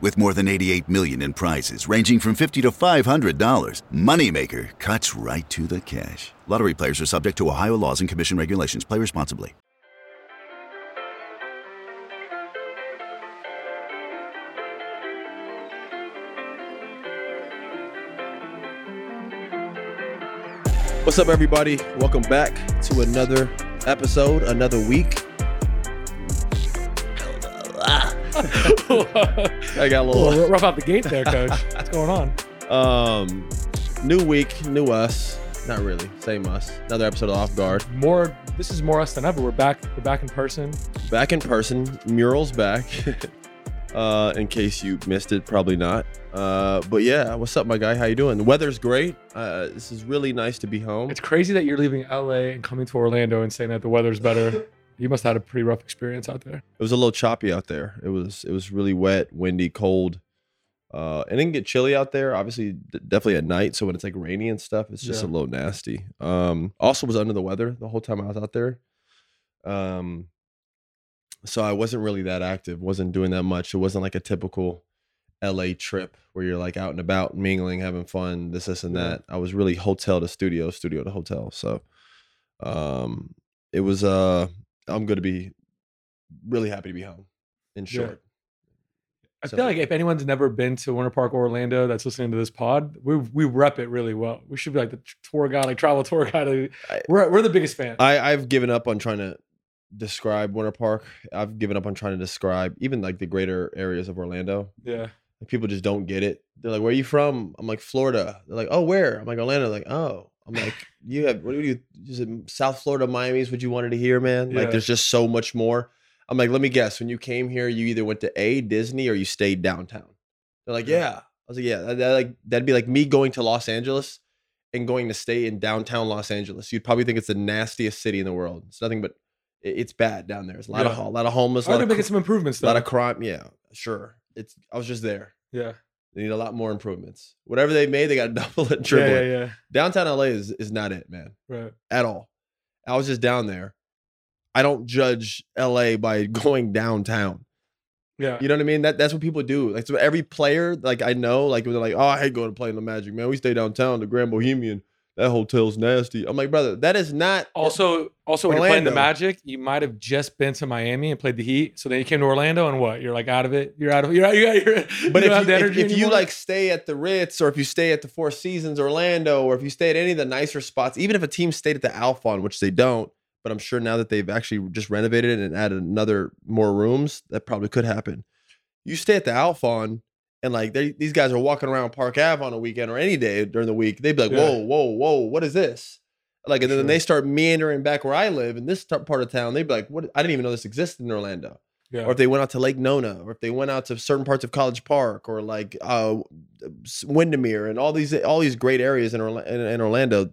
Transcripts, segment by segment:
With more than 88 million in prizes ranging from 50 to $500, Moneymaker cuts right to the cash. Lottery players are subject to Ohio laws and commission regulations. Play responsibly. What's up, everybody? Welcome back to another episode, another week. I got a little rough out the gate there, coach. What's going on? um new week, new us. Not really, same us. Another episode of Off Guard. More. This is more us than ever. We're back. We're back in person. Back in person. Murals back. uh, in case you missed it, probably not. Uh, but yeah, what's up, my guy? How you doing? The weather's great. Uh, this is really nice to be home. It's crazy that you're leaving LA and coming to Orlando and saying that the weather's better. You must have had a pretty rough experience out there. It was a little choppy out there. It was it was really wet, windy, cold. Uh, it didn't get chilly out there. Obviously, d- definitely at night. So when it's like rainy and stuff, it's just Yeah. a little nasty. Um, also was under the weather the whole time I was out there. Um, so I wasn't really that active. wasn't doing that much. It wasn't like a typical LA trip where you're like out and about, mingling, having fun, this, this, and that. I was really hotel to studio, studio to hotel. So, um, it was. Uh, I'm going to be really happy to be home. In Yeah. short. I feel like if anyone's never been to Winter Park, Orlando, that's listening to this pod, we we rep it really well. We should be like the tour guide, like travel tour guide. We're we're the biggest fan. I, I've given up on trying to describe Winter Park. I've given up on trying to describe even like the greater areas of Orlando. yeah. Like, people just don't get it. They're like, "Where are you from?" I'm like, "Florida." They're like, "Oh, where?" I'm like, "Orlando." They're like, "Oh." I'm like, "You have what do you? Is it South Florida, Miami? Is what you wanted to hear, man? Yeah. Like, there's just so much more." I'm like, "Let me guess. When you came here, you either went to a Disney or you stayed downtown." They're like, Yeah. "Yeah." I was like, "Yeah." That, that, like that'd be like me going to Los Angeles and going to stay in downtown Los Angeles. You'd probably think it's the nastiest city in the world. It's nothing but it- it's bad down there. There's a lot of a lot of homeless, a Are lot they of, making some improvements a lot of crime. Yeah, sure. It's I was just there. yeah. They need a lot more improvements. Whatever they made, they got to double it, Yeah, triple yeah, it. yeah. Downtown LA is is not it, man, Right. at all. I was just down there. I don't judge LA by going downtown. Yeah. You know what I mean? That that's what people do. Like so every player, like I know, like they're like, oh, I hate going to play in the Magic, man. We stay downtown, the Grand Bohemian. That hotel's nasty. I'm like, brother, that is not Also, also when you're playing the Magic, you might have just been to Miami and played the Heat. So then you came to Orlando and what? You're like out of it. You're out of. You're out. You're, you're, But you if you, if, if you like stay at the Ritz or if you stay at the Four Seasons Orlando or if you stay at any of the nicer spots, even if a team stayed at the Alfond, which they don't, but I'm sure now that they've actually just renovated it and added another more rooms, that probably could happen. You stay at the Alfond and like they, these guys are walking around Park Ave on a weekend or any day during the week, they'd be like, Yeah. whoa, whoa, whoa, what is this? Like, and then Sure. they start meandering back where I live in this part of town. They'd be like, "What? I didn't even know this existed in Orlando." yeah. or if they went out to Lake Nona, or if they went out to certain parts of College Park, or like uh, Windermere, and all these all these great areas in, Orla- in, in Orlando,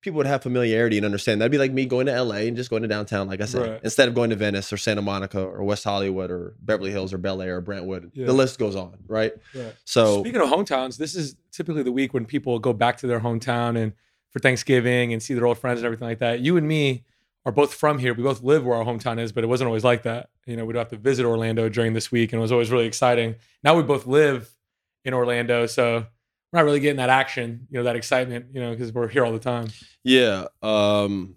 people would have familiarity and understand. That'd be like me going to LA and just going to downtown, like I said, Right. instead of going to Venice or Santa Monica or West Hollywood or Beverly Hills or Bel Air or Brentwood. Yeah. The list goes on, right? Yeah. So Speaking of hometowns, this is typically the week when people go back to their hometown and for Thanksgiving and see their old friends and everything like that. You and me are both from here. We both live where our hometown is, but it wasn't always like that. You know, we'd have to visit Orlando during this week, and it was always really exciting. Now we both live in Orlando, so we're not really getting that action, you know, that excitement, you know, because we're here all the time. Yeah. Um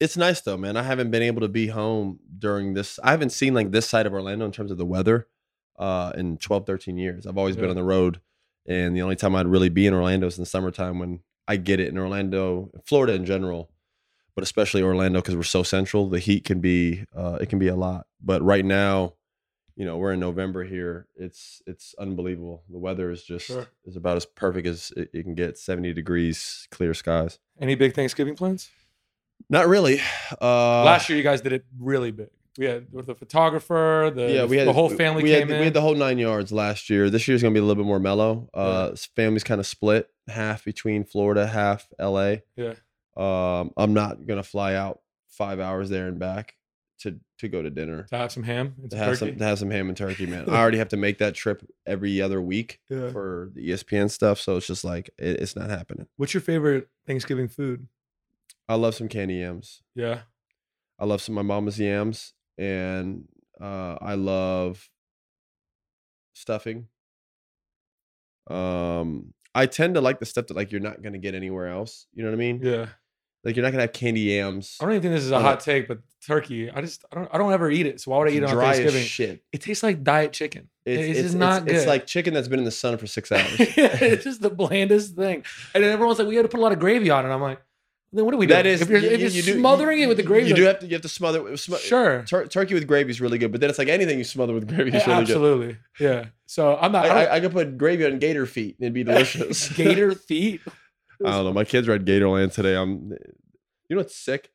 it's nice though, man. I haven't been able to be home during this. I haven't seen like this side of Orlando in terms of the weather uh in 12, 13 years. I've always been on the road. And the only time I'd really be in Orlando is in the summertime when I get it in Orlando, Florida in general, but especially Orlando because we're so central. The heat can be uh, it can be a lot. But right now, you know, we're in November here. It's it's unbelievable. The weather is just Sure. is about as perfect as it, it can get. Seventy degrees, clear skies. Any big Thanksgiving plans? Not really. Uh, Last year, you guys did it really big. We had with the photographer, the yeah, we had the whole family we came had, in. We had the whole nine yards last year. This year's gonna be a little bit more mellow. Uh, Family's kind of split, half between Florida, half LA. yeah, Um, I'm not gonna fly out five hours there and back to to go to dinner. to have some ham and To have turkey. some to have some ham and turkey, man. I already have to make that trip every other week Yeah. for the ESPN stuff, so it's just like it, it's not happening. What's your favorite Thanksgiving food? I love some candy yams. Yeah, I love some my mama's yams, and uh, I love stuffing. Um, I tend to like the stuff that like you're not gonna get anywhere else. You know what I mean? yeah. Like you're not gonna have candy yams. I don't even think this is a hot take, but turkey. I just I don't I don't ever eat it. So why would I eat it on dry as Thanksgiving? shit. It tastes like diet chicken. It's, It's, just it's, not it's like chicken that's been in the sun for six hours. it's just the blandest thing. And then everyone's like, we had to put a lot of gravy on it. I'm like, then what are we doing? That is, if you're, you- if you- you're you do- smothering you- it with the gravy, You do have to. You have to smother it. with Sm- sure, Tur- turkey with gravy is really good, but then it's like anything you smother with gravy is Yeah, really good. absolutely, yeah. So I'm not. I, I, I, I could put gravy on gator feet and it'd be delicious. gator feet. I don't know. My kids are at Gatorland today. I'm. You know what's sick?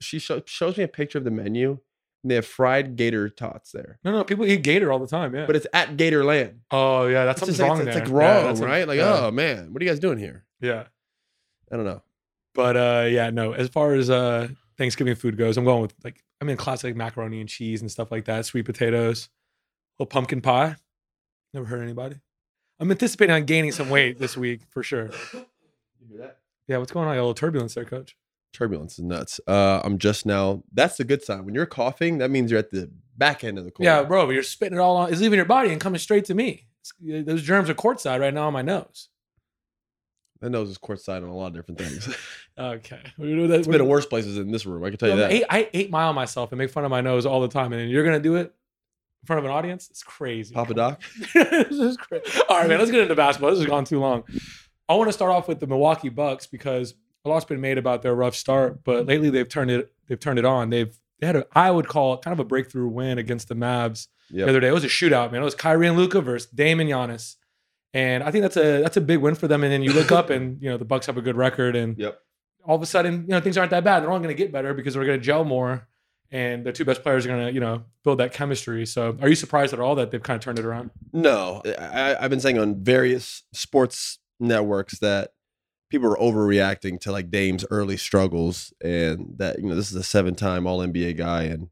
She show, shows me a picture of the menu, and they have fried gator tots there. No, no, people eat gator all the time. Yeah. But it's at Gatorland. oh yeah, that's It's something's just like, wrong it's, there. it's like Yeah, wrong, that's right? Like, yeah, oh man, what are you guys doing here? yeah. I don't know. But uh, yeah, no. As far as uh Thanksgiving food goes, I'm going with like I mean classic macaroni and cheese and stuff like that. Sweet potatoes, little pumpkin pie. Never heard anybody. I'm anticipating on gaining some weight this week for sure. You hear that? Yeah, what's going on? Got a little turbulence there, coach. Turbulence is nuts. Uh, I'm just now. That's the good sign. When you're coughing, that means you're at the back end of the cold. Yeah, bro, but you're spitting it all on. It's leaving your body and coming straight to me. It's- those germs are courtside right now on my nose. That nose is courtside on a lot of different things. Okay, it's been in worse places than this room. I can tell you that. I, I eight mile myself and make fun of my nose all the time, and you're gonna do it in front of an audience. It's crazy. Papa Doc. this is crazy. All right, man. Let's get into basketball. This has gone too long. I want to start off with the Milwaukee Bucks because a lot's been made about their rough start, but lately they've turned it. They've turned it on. They've they had a I would call it kind of a breakthrough win against the Mavs Yep. the other day. It was a shootout, man. It was Kyrie and Luka versus Dame and Giannis, and I think that's a that's a big win for them. And then you look up and you know the Bucks have a good record, and Yep. all of a sudden you know things aren't that bad. They're only going to get better because they're going to gel more. And the two best players are going to, you know, build that chemistry. So, are you surprised at all that they've kind of turned it around? No, I, I've been saying on various sports networks that people are overreacting to like Dame's early struggles, and that you know this is a seven-time All NBA guy, and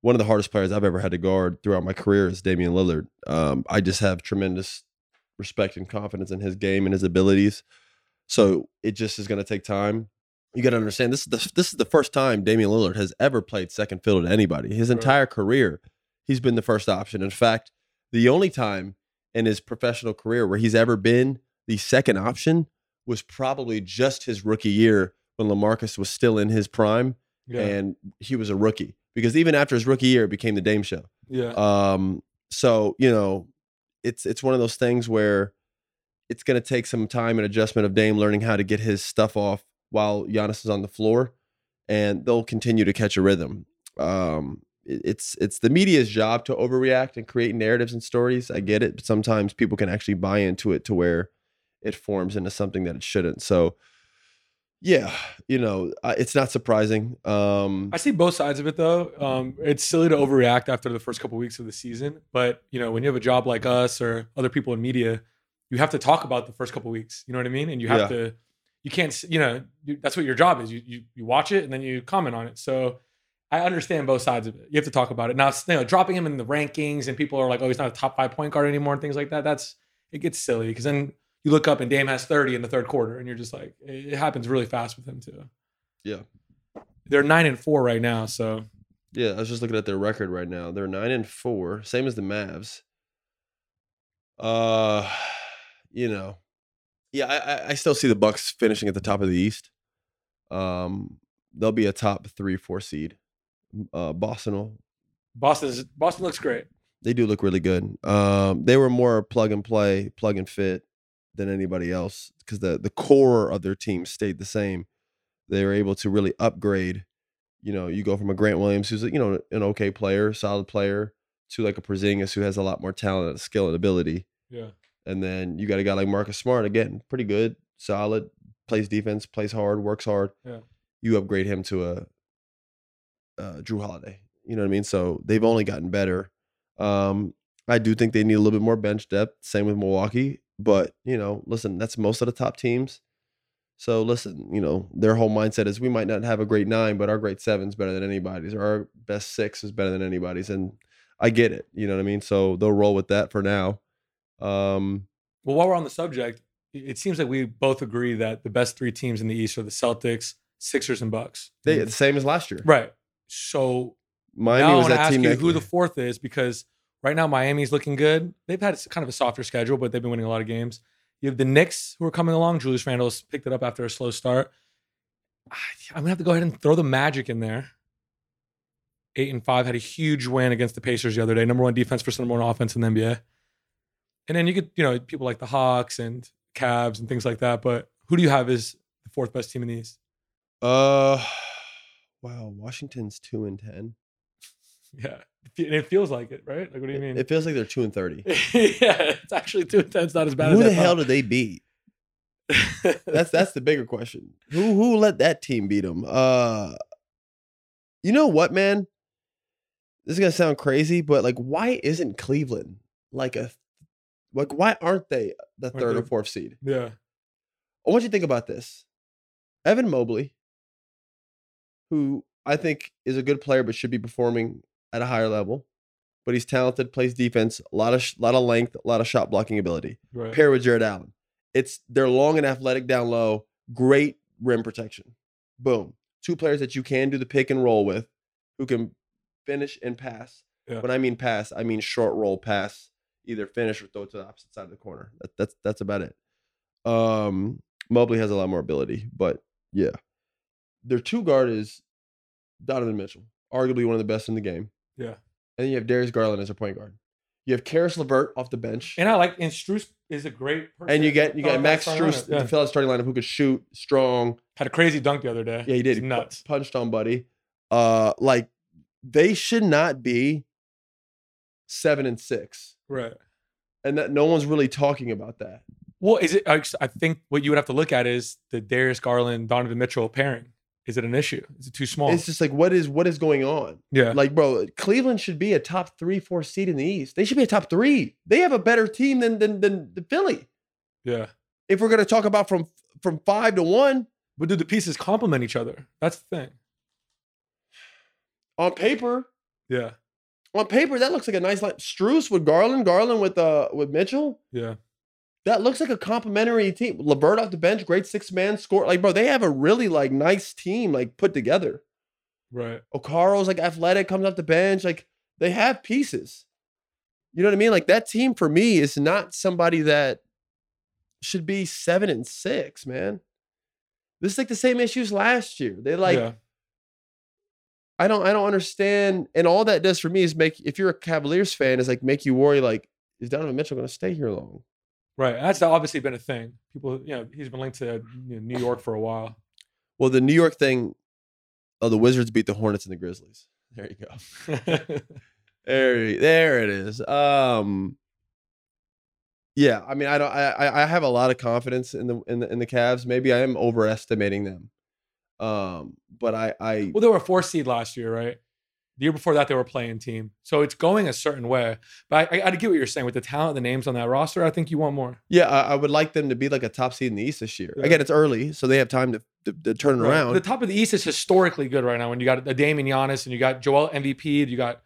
one of the hardest players I've ever had to guard throughout my career is Damian Lillard. Um, I just have tremendous respect and confidence in his game and his abilities. So it just is going to take time. You got to understand this is the this is the first time Damian Lillard has ever played second fiddle to anybody. His entire career, he's been the first option. In fact, the only time in his professional career where he's ever been the second option was probably just his rookie year when LaMarcus was still in his prime and he was a rookie. Because even after his rookie year, it became the Dame show. yeah. Um, so you know, it's it's one of those things where it's going to take some time and adjustment of Dame learning how to get his stuff off while Giannis is on the floor, and they'll continue to catch a rhythm. Um, it- it's it's the media's job to overreact and create narratives and stories. I get it, but sometimes people can actually buy into it to where it forms into something that it shouldn't. So. Yeah, you know, it's not surprising. Um, I see both sides of it though. Um, it's silly to overreact after the first couple weeks of the season, but you know when you have a job like us or other people in media, you have to talk about the first couple weeks. You know what I mean? And you have Yeah. to, you can't, you know, you, that's what your job is. You, you you watch it and then you comment on it. So I understand both sides of it. You have to talk about it. Now, you know, dropping him in the rankings and people are like, oh, he's not a top five point guard anymore and things like that. That's it gets silly because then you look up and Dame has 30 in the third quarter and you're just like, it happens really fast with him too. Yeah. They're nine and four right now, so. Yeah, I was just looking at their record right now. They're nine and four, same as the Mavs. Uh, you know, yeah, I, I- I still see the Bucks finishing at the top of the East. Um, they'll be a top three, four seed. Uh, Boston will. Boston's Boston looks great. They do look really good. Um, they were more plug and play, plug and fit than anybody else because the the core of their team stayed the same. They were able to really upgrade. You know, you go from a Grant Williams who's you know an okay player, solid player, to like a Porzingis who has a lot more talent, and skill, and ability. Yeah. And then you got a guy like Marcus Smart again, pretty good, solid, plays defense, plays hard, works hard. Yeah. You upgrade him to a uh, Jrue Holiday. You know what I mean? So they've only gotten better. Um, I do think they need a little bit more bench depth. Same with Milwaukee. But, you know, listen, that's most of the top teams. So listen, you know, their whole mindset is we might not have a great nine, but our great seven's better than anybody's, or our best six is better than anybody's. And I get it. You know what I mean? So they'll roll with that for now. Um, Well, while we're on the subject, it seems like we both agree that the best three teams in the East are the Celtics, Sixers, and Bucks. they the same as last year. Right. So Miami now I was want to ask you who the fourth is because right now Miami's looking good. They've had kind of a softer schedule, but they've been winning a lot of games. You have the Knicks who are coming along. Julius Randle's picked it up after a slow start. I'm gonna have to go ahead and throw the Magic in there. Eight and five had a huge win against the Pacers the other day. Number one defense versus number one offense in the NBA. And then you get, you know, people like the Hawks and Cavs and things like that. But who do you have as the fourth best team in the East? Uh, wow, Washington's two and ten. Yeah, and it feels like it, right? Like, what do you mean? It feels like they're two and thirty. yeah, it's actually two and ten. It's not as bad Who as the hell did they beat? That's that's the bigger question. Who who let that team beat them? Uh, you know what, man? This is gonna sound crazy, but like, why isn't Cleveland like a like? Why aren't they the Aren't third or fourth seed? yeah, I want you to think about this. Evan Mobley, who I think is a good player but should be performing at a higher level, but he's talented, plays defense, a lot of sh- lot of length, a lot of shot blocking ability. right. Pair with Jarrett Allen, it's they're long and athletic down low, great rim protection. Boom, two players that you can do the pick and roll with, who can finish and pass. Yeah. When I mean pass, I mean short roll pass, either finish or throw it to the opposite side of the corner. That, that's that's about it. Um, Mobley has a lot more ability, but yeah, their two guard is Donovan Mitchell, arguably one of the best in the game, Yeah, and then you have Darius Garland as a point guard. You have Caris LeVert off the bench, and I like and Strus is a great. Person. and you get you got Max starting Strus, lineup, yeah. the fill out starting lineup, who could shoot, strong. had a crazy dunk the other day. Yeah, he did. It's nuts. punched on Buddy. Uh, like they should not be seven and six, Right. and that no one's really talking about that. Well, is it? I think what you would have to look at is the Darius Garland Donovan Mitchell pairing. Is it an issue? Is it too small? It's just like what is what is going on? yeah. Like, bro, Cleveland should be a top three, four seed in the East. They should be a top three. They have a better team than than than the Philly. yeah. If we're gonna talk about from from five to one But do the pieces complement each other? That's the thing. on paper, Yeah. on paper that looks like a nice line. Strus with Garland, Garland with uh with Mitchell. Yeah. That looks like a complimentary team. LeVert off the bench, great six man score. Like, bro, they have a really like nice team like put together. Right. Okoro's like athletic, comes off the bench. Like they have pieces. You know what I mean? Like that team for me is not somebody that should be seven and six, man. This is like the same issues last year. They like yeah. I don't I don't understand. And all that does for me is make if you're a Cavaliers fan, is like make you worry like, is Donovan Mitchell gonna stay here long? Right. That's obviously been a thing. People, you know, he's been linked to you know, New York for a while. Well, the New York thing, oh, the Wizards beat the Hornets and the Grizzlies. There you go. There, there it is. Um, yeah, I mean, I don't, I, I I have a lot of confidence in the in the in the Cavs. Maybe I am overestimating them. Um, but I, I, well, they were a four seed last year, right? The year before that, they were playing team. So it's going a certain way. But I, I, I get what you're saying with the talent, the names on that roster. I think you want more. yeah, I, I would like them to be like a top seed in the East this year. Yeah. Again, it's early, so they have time to to, to turn Right. around. The top of the East is historically good right now. When you got a Damian Giannis and you got Joel MVP, you got,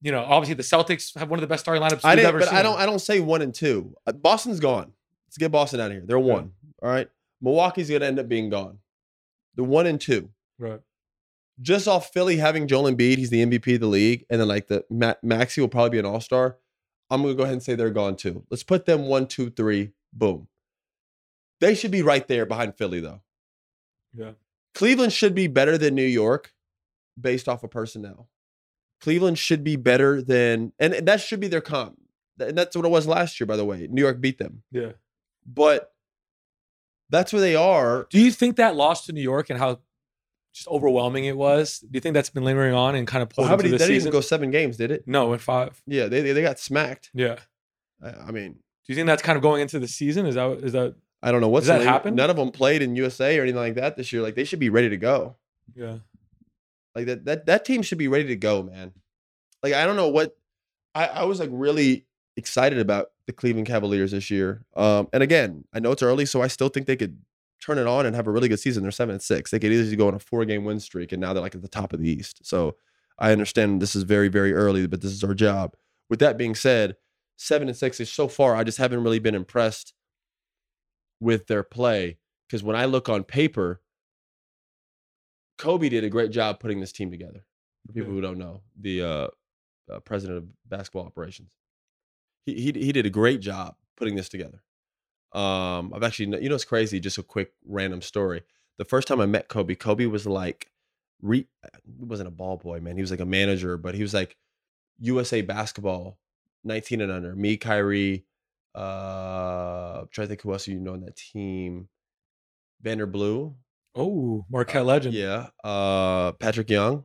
you know, obviously the Celtics have one of the best starting lineups I didn't, ever but seen. I don't, I don't say one and two. Uh, Boston's gone. Let's get Boston out of here. They're Yeah. one. All right. Milwaukee's gonna end up being gone. The one and two. Right. Just off Philly having Joel Embiid, he's the MVP of the league, and then like the Ma- Maxey will probably be an All Star. I'm gonna go ahead and say they're gone too. Let's put them one, two, three, boom. They should be right there behind Philly though. Yeah. Cleveland should be better than New York, based off of personnel. Cleveland should be better than, and that should be their comp. And that's what it was last year, by the way. New York beat them. Yeah. but that's where they are. Do you think that loss to New York and how just overwhelming it was? Do you think that's been lingering on and kind of Well, pulled how into many? the They didn't even go seven games, did it? no, in five. Yeah, they they, they got smacked. Yeah. I, I mean, Do you think that's kind of going into the season? Is that is that I don't know what's that happened. None of them played in USA or anything like that this year. Like they should be ready to go. yeah? Like that that that team should be ready to go, man. Like I don't know what I, I was like really excited about the Cleveland Cavaliers this year. Um, and again, I know it's early, so I still think they could turn it on and have a really good season. They're seven and six. They could easily go on a four game win streak, and now they're like at the top of the East. So I understand this is very very early, but this is our job. With that being said, seven and six is so far. I just haven't really been impressed with their play because when I look on paper, Koby did a great job putting this team together. For people who don't know, the uh, uh, president of basketball operations, he, he he did a great job putting this together. Um, I've actually, you know, it's crazy. Just a quick random story. The first time I met Koby, Koby was like, re, he wasn't a ball boy, man. He was like a manager, but he was like USA basketball, 19 and under. Me, Kyrie, uh, I'm trying to think who else you know on that team. Vander Blue, Oh, Marquette legend. yeah. Uh, Patric Young.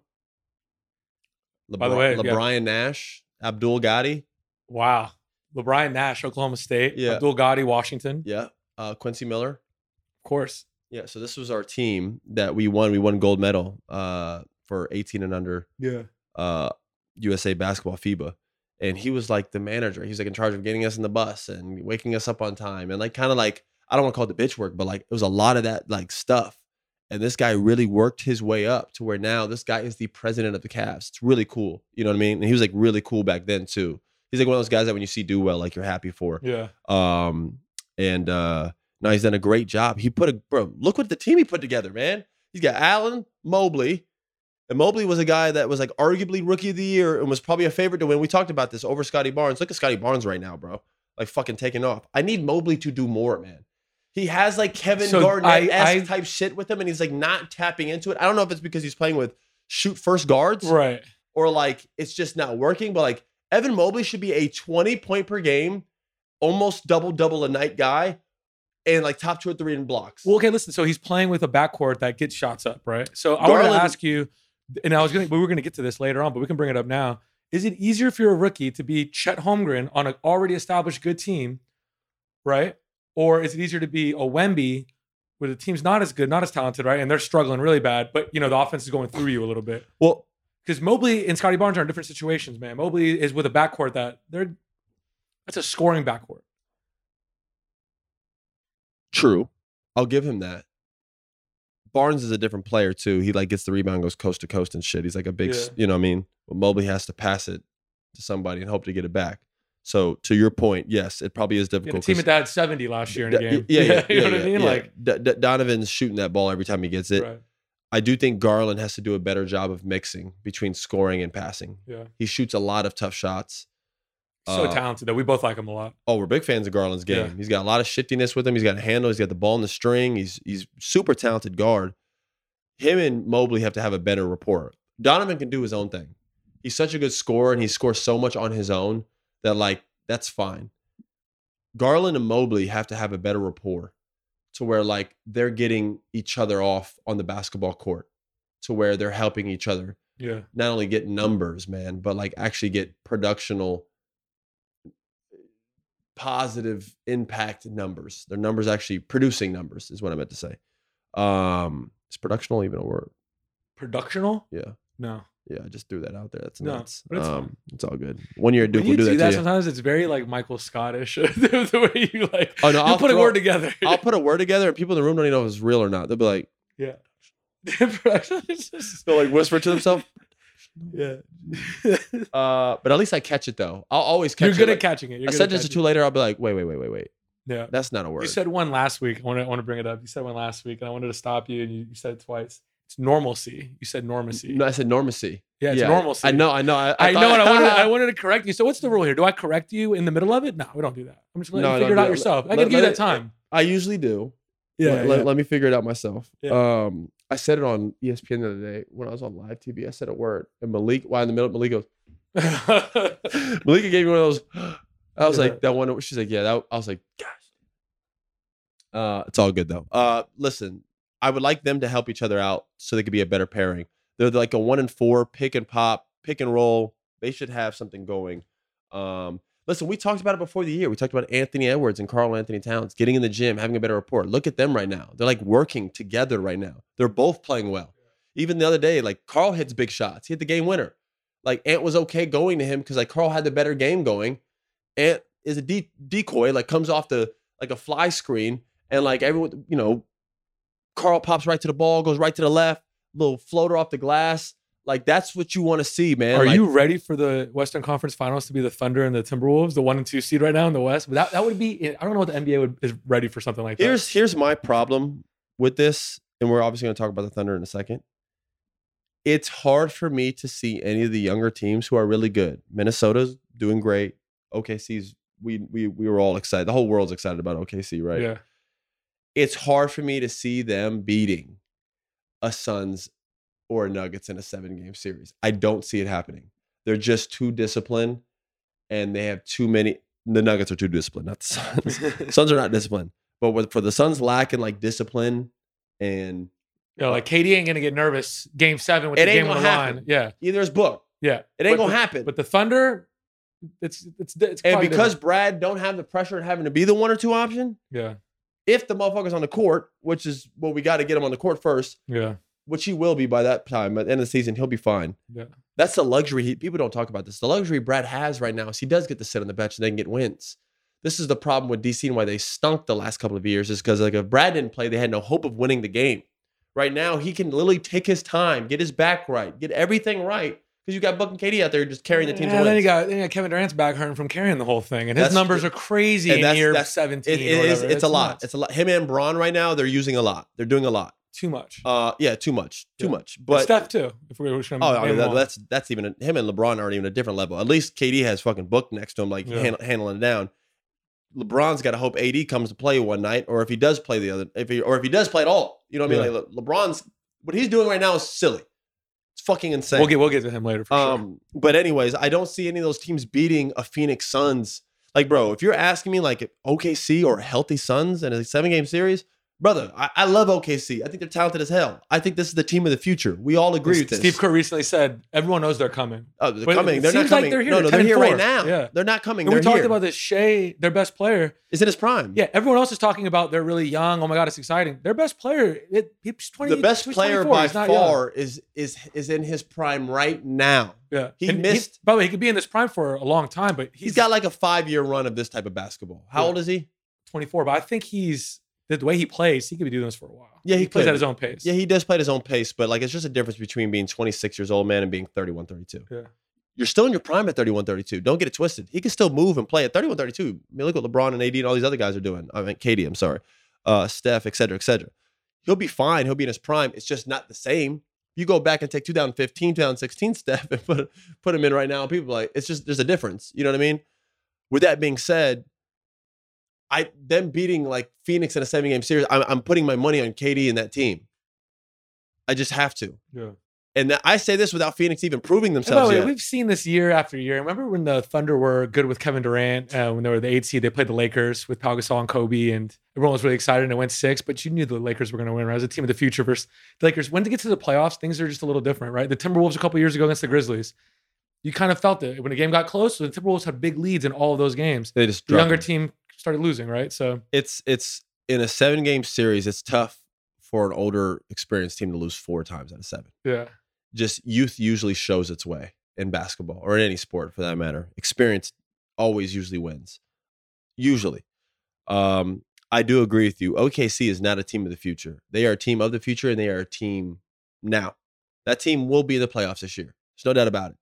By the LeBron- way, yeah. LeBryan Nash, Abdul Gaddy, Wow. LeBron Nash, Oklahoma State. Yeah. Abdul Gaddy, Washington. yeah. Uh, Quincy Miller. Of course. Yeah. So this was our team that we won. We won gold medal uh, for 18 and under Yeah. uh, USA basketball FIBA. And he was like the manager. He was like in charge of getting us in the bus and waking us up on time and like kind of like I don't want to call it the bitch work, but like it was a lot of that like stuff. And this guy really worked his way up to where now this guy is the president of the Cavs. It's really cool. You know what I mean? And he was like really cool back then too. He's like one of those guys that when you see do well, like you're happy for. Yeah. Um, and uh now he's done a great job. He put a bro, look what the team he put together, man. He's got Allen Mobley. And Mobley was a guy that was like arguably rookie of the year and was probably a favorite to win. We talked about this over Scottie Barnes. Look at Scottie Barnes right now, bro. Like fucking taking off. I need Mobley to do more, man. He has like Kevin So Garnett I- type shit with him, and he's like not tapping into it. I don't know if it's because he's playing with shoot first guards Right. or like it's just not working. But like Evan Mobley should be a 20 point per game, almost double double a night guy, and like top two or three in blocks. Well, okay, listen. So he's playing with a backcourt that gets shots up, right? So I want to ask you, and I was going to, we were going to get to this later on, but we can bring it up now. Is it easier if you're a rookie to be Chet Holmgren on an already established good team, right? Or is it easier to be a Wemby where the team's not as good, not as talented, right? And they're struggling really bad, but you know the offense is going through you a little bit. well, Because Mobley and Scottie Barnes are in different situations, man. Mobley is with a backcourt that they're that's a scoring backcourt. true. I'll give him that. Barnes is a different player too. He like gets the rebound, goes coast to coast and shit. He's like a big, Yeah. you know what I mean? But Mobley has to pass it to somebody and hope to get it back. So to your point, yes, it probably is Yeah, the difficult. team 'cause- that had 70 last year in a game. Yeah, yeah, you know yeah, what I mean? yeah. Like, D- D- Donovan's shooting that ball every time he gets it. right. I do think Garland has to do a better job of mixing between scoring and passing. Yeah. He shoots a lot of tough shots. So Uh, talented that we both like him a lot. Oh, we're big fans of Garland's game. Yeah. He's got a lot of shiftiness with him. He's got a handle. He's got the ball in the string. He's he's super talented guard. Him and Mobley have to have a better rapport. Donovan can do his own thing. He's such a good scorer and he scores so much on his own that like that's fine. Garland and Mobley have to have a better rapport to where like they're getting each other off on the basketball court to where they're helping each other Yeah. not only get numbers, man, but like actually get productional positive impact numbers. Their numbers actually producing numbers is what I meant to say. Um is productional even a word? Productional? Yeah. No. Yeah, I just threw that out there. That's No, nuts. but it's um, it's all good. One year Duke When will you do that, that, to you. sometimes it's very like Michael Scottish. the, way you like Oh, no, you I'll put a throw- word together. I'll put a word together and people in the room don't even know if it's real or not. They'll be like, yeah. Production is just- they'll like whisper to themselves. yeah. Uh, but at least I catch it though. I'll always catch You're it. good Like, at catching it. You're a good at sentence or catching two later, I'll be like, wait, wait, wait, wait, wait. it. Yeah. That's not a word. You said one last week. I want to I want to bring it up. You said one last week, and I wanted to stop you, and you, you said it twice. It's normalcy. You said normacy. no, I said normacy. yeah, it's normalcy. I know, I know. I, I, know, thought- and I wanted, to, I wanted to correct you. So what's the rule here? Do I correct you in the middle of it? No, we don't do that. I'm just letting No, you figure it out yourself. I Let- can give you that time. I usually do. Yeah, Let, let- yeah. let me figure it out myself. Yeah. Um, I said it on ESPN the other day when I was on live TV. I said a word, and Malik, why in the middle? Malik goes. Malika gave me one of those. I was Yeah. like that one. She's like, yeah. That, I was like, gosh. Uh, it's all good though. Uh, listen, I would like them to help each other out so they could be a better pairing. They're like a one and four pick and pop, pick and roll. They should have something going. Um, listen, we talked about it before the year. We talked about Anthony Edwards and Karl-Anthony Towns getting in the gym, having a better rapport. Look at them right now. They're like working together right now. They're both playing well. Even the other day, like Karl hits big shots. He hit the game winner. Like Ant was okay going to him because like Karl had the better game going. Ant is a de- decoy, like comes off the like a fly screen, and like everyone, you know, Karl pops right to the ball, goes right to the left, little floater off the glass. Like that's what you want to see, man. Are Like, you ready for the Western Conference Finals to be the Thunder and the Timberwolves, the one and two seed right now in the West? But that, that would be. I don't know what the NBA would, is ready for something like that. Here's here's my problem with this, and we're obviously going to talk about the Thunder in a second. It's hard for me to see any of the younger teams who are really good. Minnesota's doing great. OKC's we we we were all excited. The whole world's excited about OKC, right? Yeah. It's hard for me to see them beating a Suns or a Nuggets in a seven game series. I don't see it happening. They're just too disciplined, and they have too many. The Nuggets are too disciplined, not the Suns. Suns are not disciplined. But with, for the Suns lacking like discipline and Yeah, like KD ain't gonna get nervous game seven with It the game on the happen. line. Yeah, either is booked. yeah. It ain't gonna the- happen. But the Thunder, it's it's it's and because different. Brad don't have the pressure of having to be the one or two option, yeah, if the motherfucker's on the court, which is what we got to get him on the court first, yeah, which he will be by that time. At the end of the season, he'll be fine. yeah. That's the luxury. He, people don't talk about this. The luxury Brad has right now is he does get to sit on the bench and they can get wins. This is the problem with DC and why they stunk the last couple of years is because like if Brad didn't play, they had no hope of winning the game. Right now, he can literally take his time, get his back right, get everything right. Because you got Book and KD out there just carrying the team to Yeah, then you got then you got Kevin Durant's back hurting from carrying the whole thing, and his That's- numbers are crazy and in that's- year that's- seventeen. It- it is. It's, a lot. It's a lot. Him and Braun right now, they're using a lot. They're doing a lot. too much. Uh, yeah, too much. Too Yeah. much. But But Steph too. If we were to oh, I mean, that, that's that's even a, him and LeBron are even a different level. At least KD has fucking book next to him, like Yeah. hand, handling it down. LeBron's got to hope AD comes to play one night, or if he does play the other, if he or if he does play at all, you know what I mean? Like Le- LeBron's what he's doing right now is silly. Fucking insane. we'll get we'll get to him later for sure. Um, but anyways, I don't see any of those teams beating a Phoenix Suns. Like, bro, if you're asking me like OKC or healthy Suns in a seven game series, brother, I, I love OKC. I think they're talented as hell. I think this is the team of the future. We all agree with this. Steve Kerr recently said everyone knows they're coming. oh, they're but coming. They're not seems like coming. they're here, No, no, they're here right now. Yeah. They're not coming. And we talked about this. Shai, their best player. Is in his prime. Yeah, everyone else is talking about they're really young. Oh my god, it's exciting. Their best player, it, he's twenty. the best player 24. by He's not young. far is is is in his prime right now. Yeah, He And missed- by the way, he could be in this prime for a long time, but he's got like a five year run of this type of basketball. How Yeah. old is he? twenty four. But I think he's the, way he plays. He could be doing this for a while. Yeah, he plays could. at his own pace. Yeah, he does play at his own pace, but like it's just a difference between being 26 years old, man, and being 31, 32. Yeah. You're still in your prime at 31, 32. Don't get it twisted. He can still move and play at 31, 32. I mean, look what LeBron and AD and all these other guys are doing. I mean, KD, I'm sorry, uh, Steph, et cetera, et cetera. He'll be fine. He'll be in his prime. It's just not the same. You go back and take 2015, 2016 Steph and put put him in right now. People are like, it's just there's a difference. You know what I mean? With that being said, I them beating like Phoenix in a seven game series, I'm, I'm putting my money on KD and that team. I just have to. yeah. And that, I say this without Phoenix even proving And by the themselves way, yet. we've seen this year after year. Remember when the Thunder were good with Kevin Durant uh, when they were the eight seed? They played the Lakers with Pau Gasol and Kobe, and everyone was really excited. And it went six, but you knew the Lakers were going to win. Right? As a team of the future versus the Lakers. When to get to the playoffs, things are just a little different, right? The Timberwolves a couple years ago against the Grizzlies, you kind of felt it when the game got close. The Timberwolves had big leads in all of those games. They just The younger them. team started losing, right? So It's it's in a seven game series. It's tough for an older, experienced team to lose four times out of seven. yeah, Just youth usually shows its way in basketball or in any sport for that matter. Experience always usually wins. Usually, um, I do agree with you. OKC is not a team of the future. They are a team of the future, and they are a team now. That team will be in the playoffs this year. There's no doubt about it.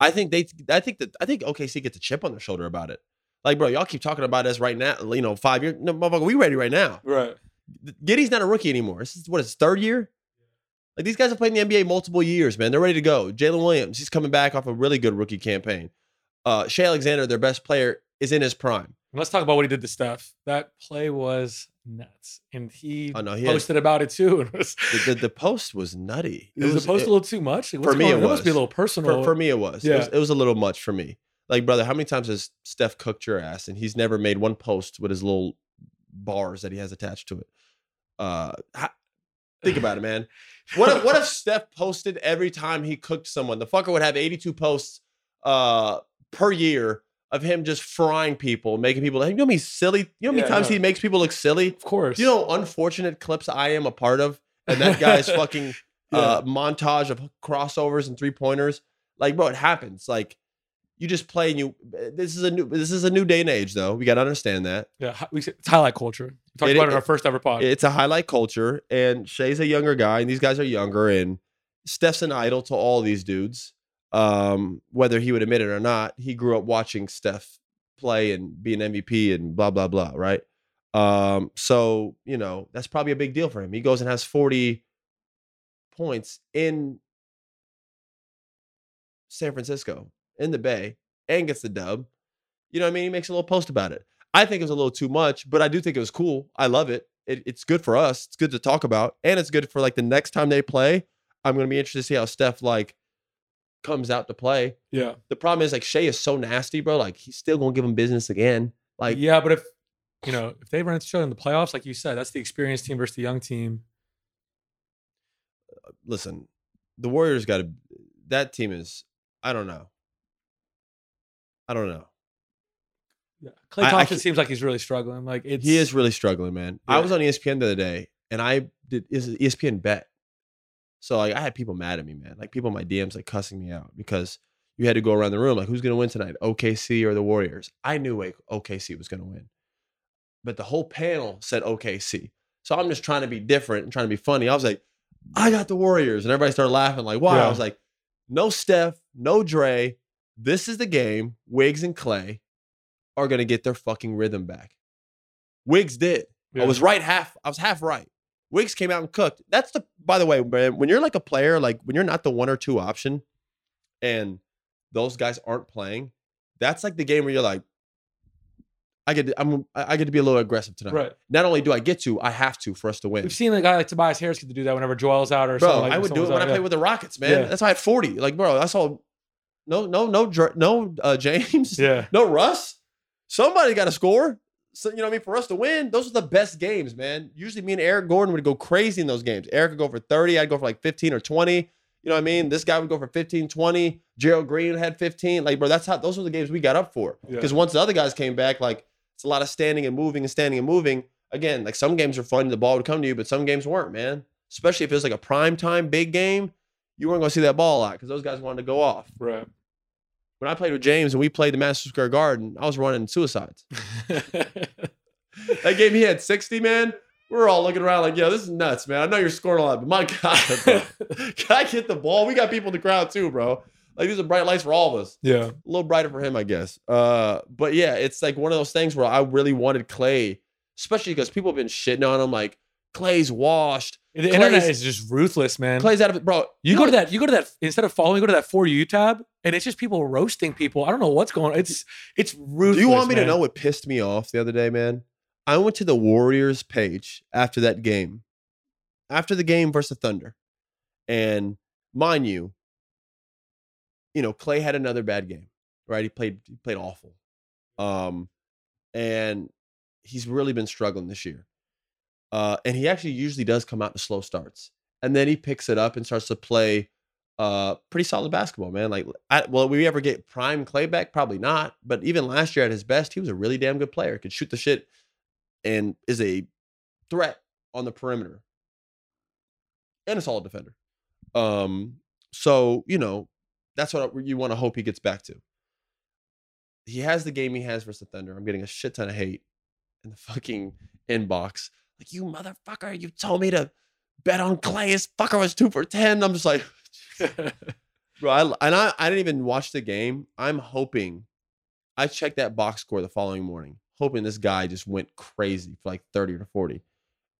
I think they. I think that. I think OKC gets a chip on their shoulder about it. Like, bro, y'all keep talking about us right now. You know, five years. No, motherfucker, we ready right now. right. Giddey's not a rookie anymore. This is what his third year. Like these guys have played in the NBA multiple years, man. They're ready to go. Jalen Williams, he's coming back off a really good rookie campaign. Uh, Shai Alexander, their best player, is in his prime. Let's talk about what he did to Steph. That play was nuts, and he, Oh, no, he had- posted about it too. It was, The, the, the post was nutty. It was the post it- a little too much? What's for me, going it on? That must be a little personal. for, for me, it was. It Yeah. was. It was a little much for me. Like, brother, how many times has Steph cooked your ass and he's never made one post with his little bars that he has attached to it. Uh, ha- think about it, man. What if, what if Steph posted every time he cooked someone? The fucker would have 82 posts uh, per year of him just frying people, making people. You know me silly. You know how many Yeah, times no. he makes people look silly. Of course. You know, unfortunate clips I am a part of, and that guy's fucking uh, montage of crossovers and three pointers. Like, bro, it happens. Like, you just play and you. This is a new. This is a new day and age, though. We got to understand that yeah, it's highlight culture. We talked It- about it in our first ever pod. it's a highlight culture, and Shai's a younger guy, and these guys are younger, and Steph's an idol to all these dudes. Um, whether he would admit it or not, he grew up watching Steph play and be an MVP and blah blah blah, right? Um, so you know that's probably a big deal for him. He goes and has forty points in San Francisco in the Bay and gets the dub. You know what I mean? He makes a little post about it. I think it was a little too much, but I do think it was cool. I love it. it. It's good for us. It's good to talk about, and it's good for like the next time they play. I'm gonna be interested to see how Steph like comes out to play. yeah. The problem is like Shai is so nasty, bro. Like he's still gonna give him business again. Like yeah, but if you know if they run into each other in the playoffs, like you said, that's the experienced team versus the young team. Uh, listen, the Warriors got to. That team is. I don't know. I don't know. Yeah. Klay I- I Thompson seems like he's really struggling. Like it's he is really struggling, man. I Yeah. was on ESPN the other day, and I did is ESPN bet. So like, I had people mad at me, man. Like people in my DMs like cussing me out because you had to go around the room like, who's gonna win tonight, OKC or the Warriors? I knew like, OKC was gonna win, but the whole panel said OKC. So I'm just trying to be different and trying to be funny. I was like, I got the Warriors, and everybody started laughing. Like, why? I Yeah. was like, no Steph, no Dre. This is the game. Wiggs and Klay are gonna get their fucking rhythm back. Wiggs did. I was right half. I was half right. Wiggs came out and cooked. That's the. By the way, man, when you're like a player, like when you're not the one or two option, and those guys aren't playing, that's like the game where you're like, I get. To, I'm. I I get to be a little aggressive tonight. right. Not only do I get to, I have to for us to win. We've seen a guy like Tobias Harris get to do that whenever Joel's out or Bro, something. Like I would do it when I out, play yeah. with the Rockets, man. Yeah. That's why I had 40. Like, bro, I saw no, no, no, no, uh, James. Yeah. No Russ. Somebody got to score. So, you know what I mean? For us to win, those are the best games, man. Usually me and Eric Gordon would go crazy in those games. Eric would go for 30. I'd go for like 15 or 20. You know what I mean? This guy would go for 15, 20. Gerald Green had 15. Like, bro, that's how those were the games we got up for. Yeah. Because once the other guys came back, like it's a lot of standing and moving and standing and moving. Again, like some games are fun, the ball would come to you, but some games weren't, man. Especially if it was like a prime time big game, you weren't gonna see that ball a lot because those guys wanted to go off. Right. When I played with James and we played the Madison Square Garden, I was running suicides. That game he had 60, man. We were all looking around like, yo, this is nuts, man. I know you're scoring a lot, but my God, bro. Can I get the ball? We got people in the crowd too, bro. Like these are bright lights for all of us. yeah. A little brighter for him, I guess. Uh, but yeah, it's like one of those things where I really wanted Klay, especially because people have been shitting on him, like Klay's washed. The Klay's- internet is just ruthless, man. Klay's out of it, bro. You go to that. You go to that instead of following. You go to that for you tab, and it's just people roasting people. I don't know what's going. on. It's it's ruthless. Do you want me to know what pissed me off the other day, man? I went to the Warriors page after that game, after the game versus Thunder, and mind you, you know Klay had another bad game, right? He played he played awful, um, and he's really been struggling this year. Uh, and he actually usually does come out to slow starts, and then he picks it up and starts to play uh pretty solid basketball, man. Like, I, will we ever get prime Klay back? Probably not. But even last year at his best, he was a really damn good player. Could shoot the shit, and is a threat on the perimeter, and a solid defender. Um, so you know, that's what you want to hope he gets back to. He has the game he has versus the Thunder. I'm getting a shit ton of hate in the fucking inbox. Like, you motherfucker, you told me to bet on Klay. His fucker was two for 10. I'm just like, bro, I, and I, I didn't even watch the game. I'm hoping I checked that box score the following morning, hoping this guy just went crazy for like 30 or 40.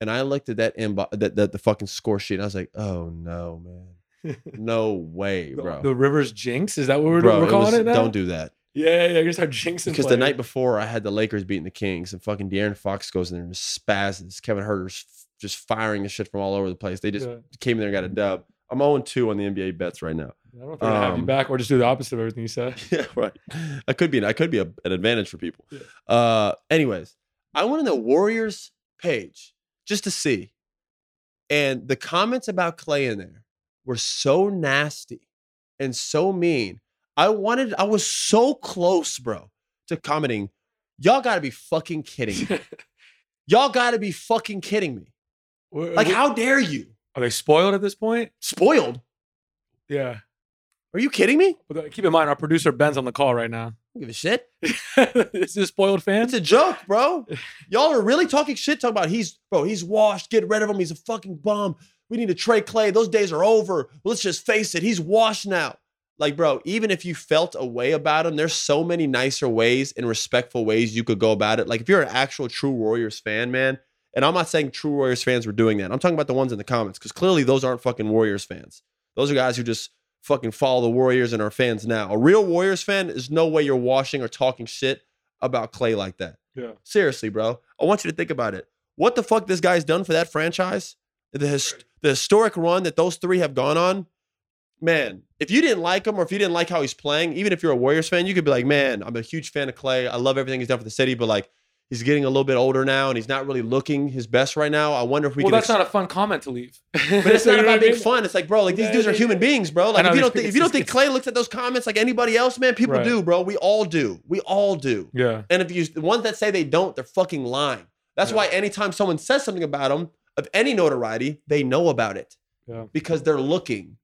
And I looked at that inbox, that, that the fucking score sheet, and I was like, oh no, man. No way, bro. The Rivers jinx. Is that what we're, Bro, we're it calling was- it now? Don't do that. Yeah, yeah. Gonna start jinxing Because the night before, I had the Lakers beating the Kings, and fucking De'Aaron Fox goes in there and spazzes. Kevin Huerter's just firing the shit from all over the place. They just Yeah. came in there and got a dub. I'm 0 2 on the NBA bets right now. I don't know if gonna have you um, back or just do the opposite of everything you said. yeah, right. I could be. I could be a, an advantage for people. Yeah. Uh, anyways, I went on the Warriors page just to see. And the comments about Klay in there were so nasty and so mean. I wanted, I was so close, bro, to commenting, y'all gotta be fucking kidding me. y'all gotta be fucking kidding me. Wh- Like, wh- how dare you? are they spoiled at this point? Spoiled? Yeah. Are you kidding me? Uh, keep in mind, our producer Ben's on the call right now. I don't give a shit. This is this spoiled fan? It's a joke, bro. Y'all are really talking shit, talking about he's bro, he's washed, get rid of him, he's a fucking bum. We need to trade Klay. Those days are over. Let's just face it, he's washed now. Like, bro, even if you felt a way about him, there's so many nicer ways and respectful ways you could go about it. Like, if you're an actual true Warriors fan, man, and I'm not saying true Warriors fans were doing that. I'm talking about the ones in the comments, because clearly those aren't fucking Warriors fans. Those are guys who just fucking follow the Warriors and are fans now. A real Warriors fan is no way you're washing or talking shit about Klay like that. yeah. Seriously, bro. I want you to think about it. What the fuck this guy's done for that franchise? The his, the historic run that those three have gone on. Man, if you didn't like him or if you didn't like how he's playing, even if you're a Warriors fan, you could be like, man, I'm a huge fan of Klay. I love everything he's done for the city, but like he's getting a little bit older now and he's not really looking his best right now. I wonder if we well, can Well, that's not a fun comment to leave. but it's not about being fun. It's like, bro, like these dudes are human beings, bro. Like if you don't think if you don't think Klay looks at those comments like anybody else, man, people Right. do, bro. We all do. We all do. Yeah. And if you the ones that say they don't, they're fucking lying. That's Yeah. why anytime someone says something about them of any notoriety, they know about it Yeah. because they're looking.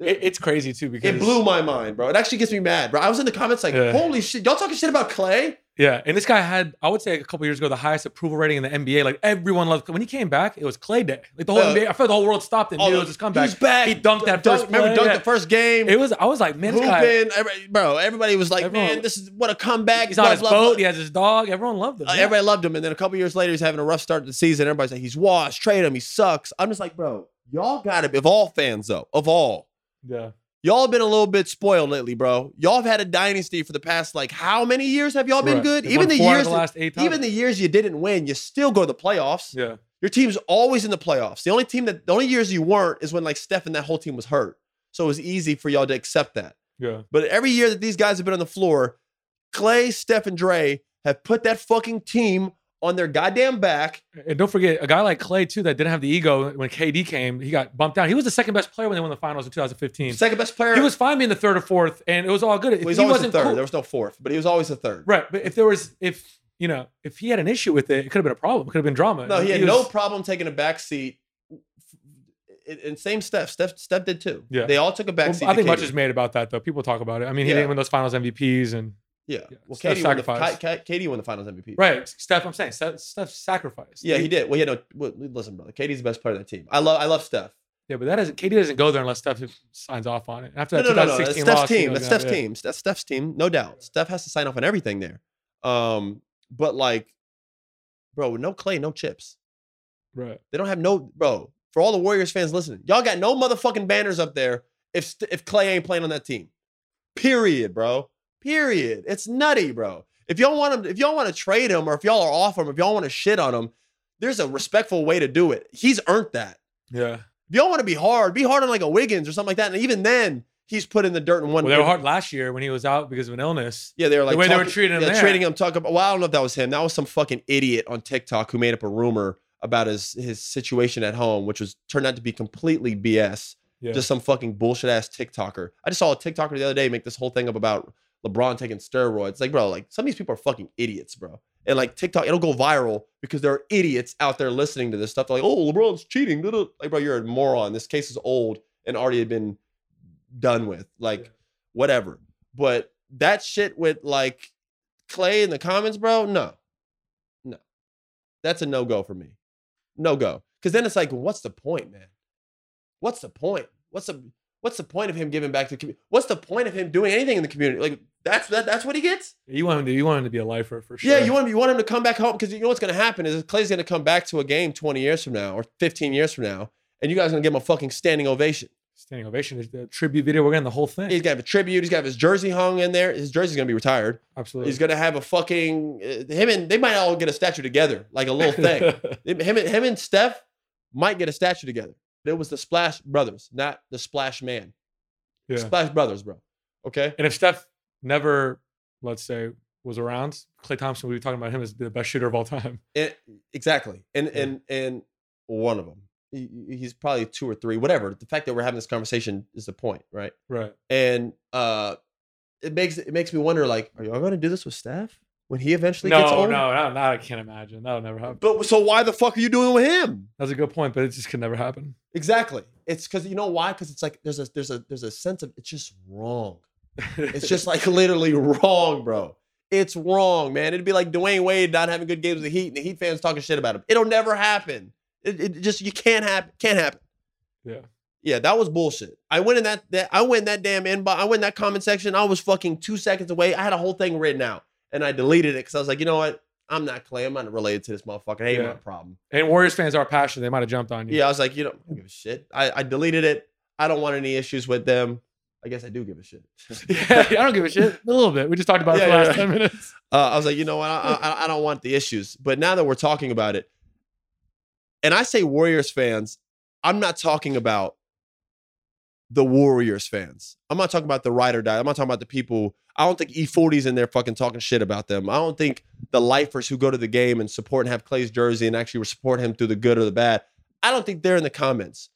It, it's crazy too because It blew my mind, bro. It actually gets me mad, bro. I was in the comments like, Yeah. holy shit, y'all talking shit about Klay? Yeah, and this guy had, I would say, a couple years ago, the highest approval rating in the NBA. Like everyone loved when he came back. It was Klay Day. Like the whole Uh, NBA, I felt the whole world stopped and Oh, knew it was his comeback. He's back. He dunked that Dunk- first Remember, dunked the first game. It was. I was like, man, this guy. Everybody- bro, everybody was like, Everyone- man, this is what a comeback. He's blah, on his blah, boat. blah. He has his dog. Everyone loved him. Uh, Yeah. Everybody loved him. And then a couple years later, he's having a rough start to the season. Everybody's like, he's washed, trade him, he sucks. I'm just like, bro, y'all gotta be, of all fans though, of all, yeah. y'all have been a little bit spoiled lately, bro. Y'all have had a dynasty for the past like how many years have y'all been Right. good? They Even the four out of years, the last eight even the years you didn't win, you still go to the playoffs. Yeah. Your team's always in the playoffs. The only team that the only years you weren't is when like Steph and that whole team was hurt. So it was easy for y'all to accept that. Yeah. But every year that these guys have been on the floor, Klay, Steph, and Dray have put that fucking team on their goddamn back. And don't forget a guy like Klay too that didn't have the ego when KD came. He got bumped down. He was the second best player when they won the finals in 2015. Second best player. He was fine being the third or fourth, and it was all good. Well, he always wasn't the third. cool- There was no fourth, but he was always the third. right, but if there was, if you know, if he had an issue with it, it could have been a problem. It could have been drama. No, he had no was- problem taking a back seat. And- same Steph. Steph, Steph did too. Yeah. They all took a back Well, seat. I think much is made about that though. People talk about it. I mean, he Yeah. didn't win those Finals MVPs, and Yeah. Yeah, Well, Steph KD won, the. Ka- Ka- KD won the Finals MVP. right, Steph. I'm saying Steph, Steph sacrificed. Yeah, he did. Well, yeah, no. Well, listen, brother. KD's the best player of that team. I love. I love Steph. Yeah, but that doesn't. KD doesn't go there unless Steph signs off on it. After No, that no, no, no. That's 2016 Steph's loss, team. That's down, Steph's yeah. team. That's Steph's team. No doubt. Steph has to sign off on everything there. Um, but like, bro, no Klay, no chips. Right. They don't have no, bro. For all the Warriors fans listening, y'all got no motherfucking banners up there if if Klay ain't playing on that team. Period, bro. Period. It's nutty, bro. If y'all want him, if y'all want to trade him, or if y'all are off him, if y'all want to shit on him, there's a respectful way to do it. He's earned that. Yeah. If y'all want to be hard, be hard on like a Wiggins or something like that. And even then, he's put in the dirt in one. Well, they were hard last year when he was out because of an illness. Yeah, they were like way they were treating him yeah, there. treating him. Talking about. Well, I don't know if that was him. That was some fucking idiot on TikTok who made up a rumor about his his situation at home, which was turned out to be completely BS. Yeah. Just some fucking bullshit ass TikToker. I just saw a TikToker the other day make this whole thing up about LeBron taking steroids. Like, bro, like some of these people are fucking idiots, bro. And like TikTok, it'll go viral because there are idiots out there listening to this stuff. They're like, oh, LeBron's cheating. da-da." Like, bro, you're a moron. This case is old and already had been done with. Like, whatever. But that shit with like Klay in the comments, bro, no. No. That's a no go for me. No go. Because then it's like, what's the point, man? What's the point? What's the what's the point of him giving back to the community? What's the point of him doing anything in the community? Like that's that, that's what he gets? You want him to. You want him to be a lifer for sure. Yeah, you want him, you want him to come back home because you know what's going to happen is Klay's going to come back to a game 20 years from now or 15 years from now, and you guys are going to give him a fucking standing ovation. standing ovation. Is the tribute video. We're getting the whole thing. He's going to have a tribute. He's going to have his jersey hung in there. His jersey's going to be retired. Absolutely. He's going to have a fucking uh, him and they might all get a statue together, like a little thing. him, and, him and Steph might get a statue together. It was the Splash Brothers, not the Splash Man. yeah. Splash Brothers, bro. Okay. And if Steph never, let's say, was around, Klay Thompson, we were talking about him as the best shooter of all time. And, exactly. And Yeah. and and one of them. He, he's probably two or three, whatever. The fact that we're having this conversation is the point, right? Right. And uh it makes it makes me wonder, like, are y'all going to do this with Steph when he eventually No, gets no, no, no, I can't imagine. That'll never happen. But so why the fuck are you doing it with him? That's a good point, but it just could never happen. Exactly. It's because you know why? Because it's like there's a there's a there's a sense of it's just wrong. It's just like literally wrong, bro. It's wrong, man. It'd be like Dwyane Wade not having good games with the Heat, and the Heat fans talking shit about him. It'll never happen. It, it just you can't happen. Can't happen. Yeah. Yeah, that was bullshit. I went in that, that I went in that damn inbox. I went in that comment section. I was fucking two seconds away. I had a whole thing written out, and I deleted it because I was like, you know what? I'm not Klay. I'm not related to this motherfucker. It ain't Yeah. my problem. and Warriors fans are passionate. They might have jumped on you. Yeah, I was like, you know, I don't give a shit. I, I deleted it. I don't want any issues with them. I guess I do give a shit. Yeah, I don't give a shit. A little bit. We just talked about it Yeah, for the last yeah. 10 minutes. uh, I was like, you know what? I, I, I don't want the issues. But now that we're talking about it, and I say Warriors fans, I'm not talking about the Warriors fans. I'm not talking about the ride or die. I'm not talking about the people. I don't think E-40's in there fucking talking shit about them. I don't think the lifers who go to the game and support and have Klay's jersey and actually support him through the good or the bad. I don't think they're in the comments.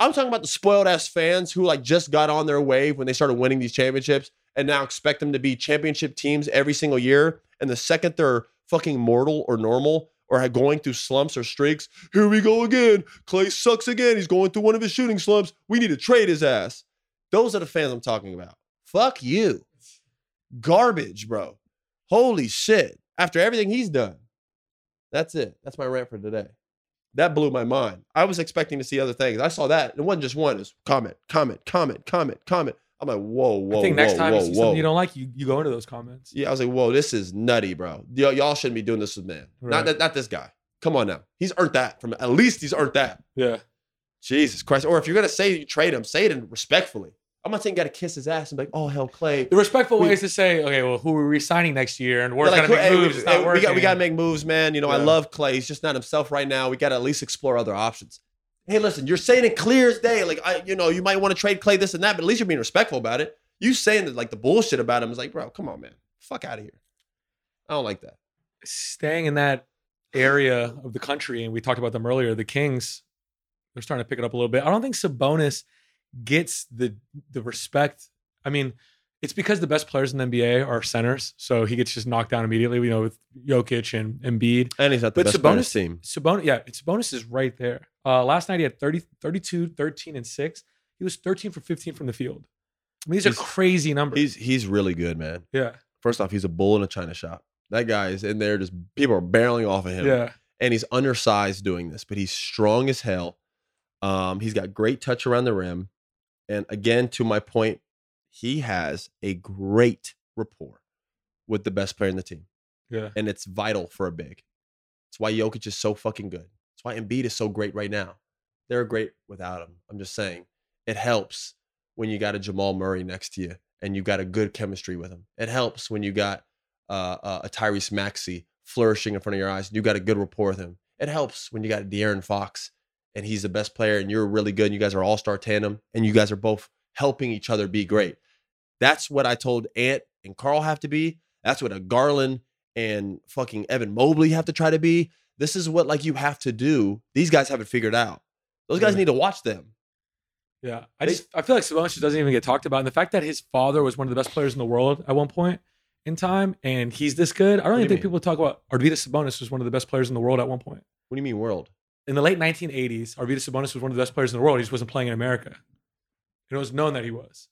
I'm talking about the spoiled ass fans who like just got on their wave when they started winning these championships and now expect them to be championship teams every single year. And the second they're fucking mortal or normal or going through slumps or streaks, here we go again. Klay sucks again. He's going through one of his shooting slumps. We need to trade his ass. Those are the fans I'm talking about. Fuck you. Garbage, bro. Holy shit. After everything he's done. That's it. That's my rant for today. That blew my mind. I was expecting to see other things. I saw that. It wasn't just one. It's comment, comment, comment, comment, comment. I'm like, whoa, whoa, I think next whoa, time whoa, you see whoa. something you don't like, you, you go into those comments. Yeah, I was like, whoa, this is nutty, bro. Y- y'all shouldn't be doing this with man. Not Right. that, not this guy. Come on now. He's earned that from at least he's earned that. Yeah. Jesus Christ. Or if you're gonna say you trade him, say it in respectfully. I'm not saying you gotta kiss his ass and be like, oh hell, Klay. The respectful We- way is to say, okay, well, who are we re-signing next year? And we're They're going to make hey, moves. not hey, we, got, we gotta make moves, man. You know, I love Klay. He's just not himself right now. We gotta at least explore other options. Hey, listen, you're saying it clear as day. Like, I, you know, you might want to trade Klay this and that, but at least you're being respectful about it. You saying that like the bullshit about him is like, bro, come on, man. Fuck out of here. I don't like that. Staying in that area of the country, and we talked about them earlier, the Kings, they're starting to pick it up a little bit. I don't think Sabonis gets the the respect. I mean, it's because the best players in the NBA are centers, so he gets just knocked down immediately. You know, with Jokic and Embiid. And he's not the But best player on his Sabonis- team. Sabonis, yeah, Sabonis is right there. Uh, last night he had 30, 32, 13, and 6. He was 13 for 15 from the field. I mean, these He's- are crazy numbers. He's he's really good, man. yeah. First off, he's a bull in a china shop. That guy is in there, just people are barreling off of him. Yeah. And he's undersized doing this, but he's strong as hell. Um, he's got great touch around the rim. And again, to my point, he has a great rapport with the best player in the team. Yeah. And it's vital for a big. It's why Jokic is so fucking good. It's why Embiid is so great right now. They're great without him. I'm just saying. It helps when you got a Jamal Murray next to you and you got a good chemistry with him. It helps when you got uh, uh, a Tyrese Maxey flourishing in front of your eyes and you got a good rapport with him. It helps when you got De'Aaron Fox and he's the best player and you're really good and you guys are all star tandem and you guys are both helping each other be great. That's what I told Ant and Karl have to be. That's what a Garland and fucking Evan Mobley have to try to be. This is what like you have to do. These guys haven't figured out. Those guys Yeah. need to watch them. Yeah. I They- just I feel like Sabonis doesn't even get talked about. And the fact that his father was one of the best players in the world at one point in time and he's this good, I don't even think mean? people talk about Arvydas Sabonis was one of the best players in the world at one point. What do you mean world? In the late 1980s, Arvydas Sabonis was one of the best players in the world. He just wasn't playing in America. And it was known that he was.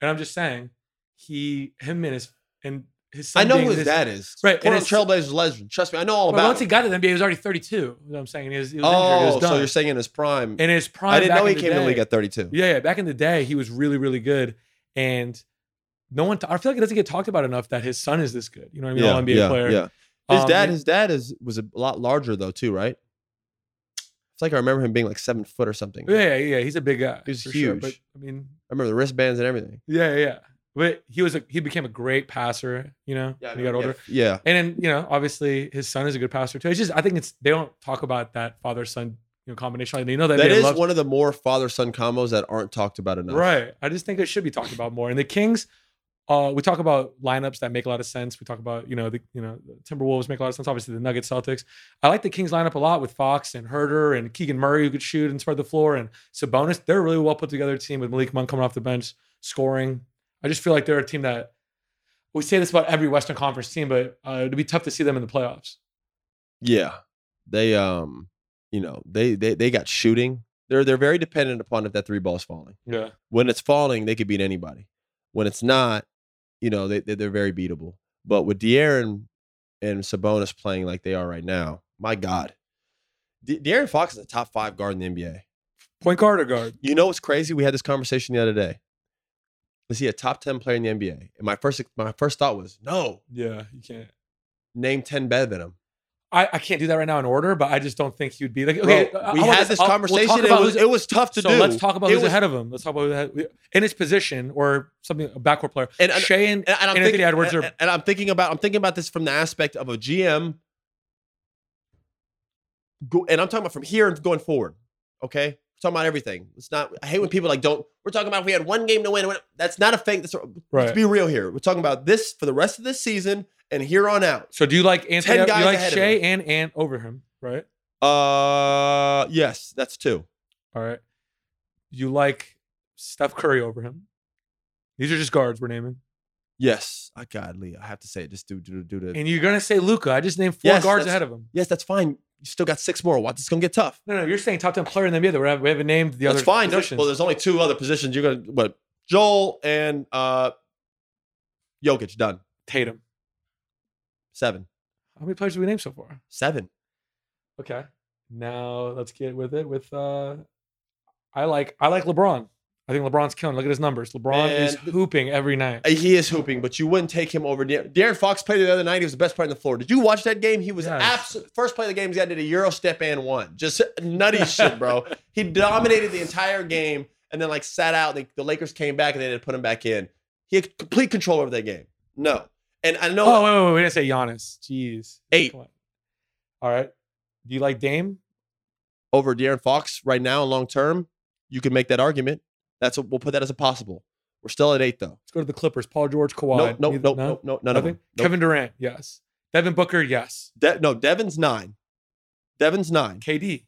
And I'm just saying, he, him and his, and his son I know who his dad is. Right, and Portland it's- Trailblazers legend. Trust me, I know all about. But about. once he got to the NBA, he was already 32. You know what I'm saying? He was, he was injured. He oh, so you're saying in his prime? in his prime, I didn't know he came to the league at 32. Yeah, yeah. Back in the day, he was really, really good. And no one, I feel like it doesn't get talked about enough that his son is this good. You know what I mean? All NBA yeah, player. Yeah. His Um, dad, his dad is was a lot larger though too, right? It's like I remember him being like seven foot or something. Yeah, yeah, yeah. He's a big guy. He's for sure. huge. But I mean, I remember the wristbands and everything. yeah, yeah. But he was a he became a great passer, you know, when he got older. Yeah. And then, you know, obviously his son is a good passer too. It's just I think it's they don't talk about that father son you know combination. Like, you know that That they one of the more father son combos that aren't talked about enough. right. I just think it should be talked about more. And the Kings uh, we talk about lineups that make a lot of sense. We talk about you know the you know the Timberwolves make a lot of sense. Obviously the Nuggets, Celtics. I like the Kings lineup a lot with Fox and Huerter and Keegan Murray who could shoot and spread the floor and Sabonis. They're a really well put together team with Malik Monk coming off the bench scoring. I just feel like they're a team that we say this about every Western Conference team, but uh, it'd be tough to see them in the playoffs. Yeah, they um, you know, they they they got shooting. They're they're very dependent upon if that three ball is falling. Yeah, When it's falling, they could beat anybody. When it's not, you know, they they- they're very beatable. But with De'Aaron and Sabonis playing like they are right now, my God, De- De'Aaron Fox is a top five guard in the NBA. point guard or guard. You know what's crazy? We had this conversation the other day. Is he a top ten player in the NBA? And my first my first thought was no. Yeah, you can't. Name ten better than him. I, I can't do that right now in order, but I just don't think he would be like. Okay, I- we I want had this I'll- we'll conversation. and about it, was, it was tough to so do. let's talk about It who's was- ahead of him. Let's talk about ahead, in his position or something a backcourt player. And- and- Shai and, and, and I'm Anthony thinking, Edwards and, are and I'm thinking about I'm thinking about this from the aspect of a GM. Go, and I'm talking about from here and going forward. Okay, talking about everything. It's not. I hate when people like don't. We're talking about if we had one game to win. That's not a fake. That's, right. Let's be real here. We're talking about this for the rest of this season and here on out. So do you like Anthony? 10 Do you like Shai and Ant over him? Right. Uh, yes, that's two. All right. You like Steph Curry over him? These are just guards we're naming. Yes, I God, Lee, I have to say it. Just do do do the. And you're gonna say Luka. I just named four Yes, guards ahead of him. yes, that's fine. You still got six more. What? It's gonna get tough. No, no, you're saying top ten player in the NBA. That we haven't, named the other. that's other fine. Positions. well, there's only two other positions. You're gonna what? Joel and uh, Jokic done. Tatum. Seven. How many players do we name so far? Seven. Okay. Now let's get with it. With uh, I like I like LeBron. I think LeBron's killing. Look at his numbers. LeBron is hooping every night. He is hooping, but you wouldn't take him over. De'Aaron, De'Aaron Fox played the other night. He was the best player on the floor. Did you watch that game? He was Yes. absolute first play of the game. He got did a euro step and one. Just nutty shit, bro. He dominated the entire game and then like sat out. The, the Lakers came back and they had to put him back in. He had complete control over that game. No, and I know Oh wait, wait, wait, we didn't say Giannis. Jeez. Eight. All right. Do you like Dame? over De'Aaron Fox right now, long term, you can make that argument. That's what we'll put that as a possible. We're still at eight though. Let's go to the Clippers. Paul George, Kawhi. No, no, Neither- no, no, no, none of them. Nope. Kevin Durant, yes. Devin Booker, yes. De- no, Devin's nine. Devin's nine. KD.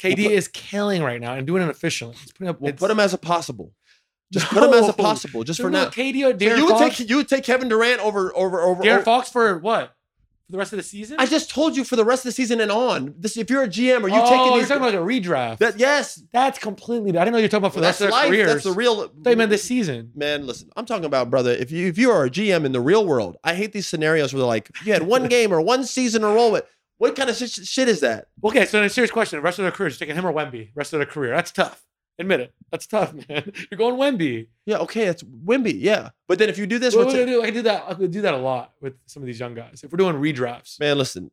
KD We'll put- is killing right now and doing it efficiently. He's putting up. We'll put him as a possible. Just put him as a possible, just No, for no, now. KD or So De'Aaron you would Fox. take you would take Kevin Durant over over over. De'Aaron over- Fox for what? For the rest of the season? I just told you for the rest of the season and on. This if you're a GM, are you oh, taking These, you're talking about like a redraft. that, yes, That's completely. I didn't know you were talking about for the that's rest of their life. careers. That's the real. they meant this season. Man, listen, I'm talking about brother. If you if you are a GM in the real world, I hate these scenarios where they're like, you had one game or one season to roll with. What kind of shit, shit is that? Okay, so in a serious question: the rest of their careers, taking him or Wemby? Rest of their career, that's tough. Admit it. That's tough, man. You're going Wemby. Yeah, okay, that's Wemby. Yeah, but then if you do this, what's we it- do- I do that. I could do that a lot with some of these young guys. If we're doing redrafts, man, listen.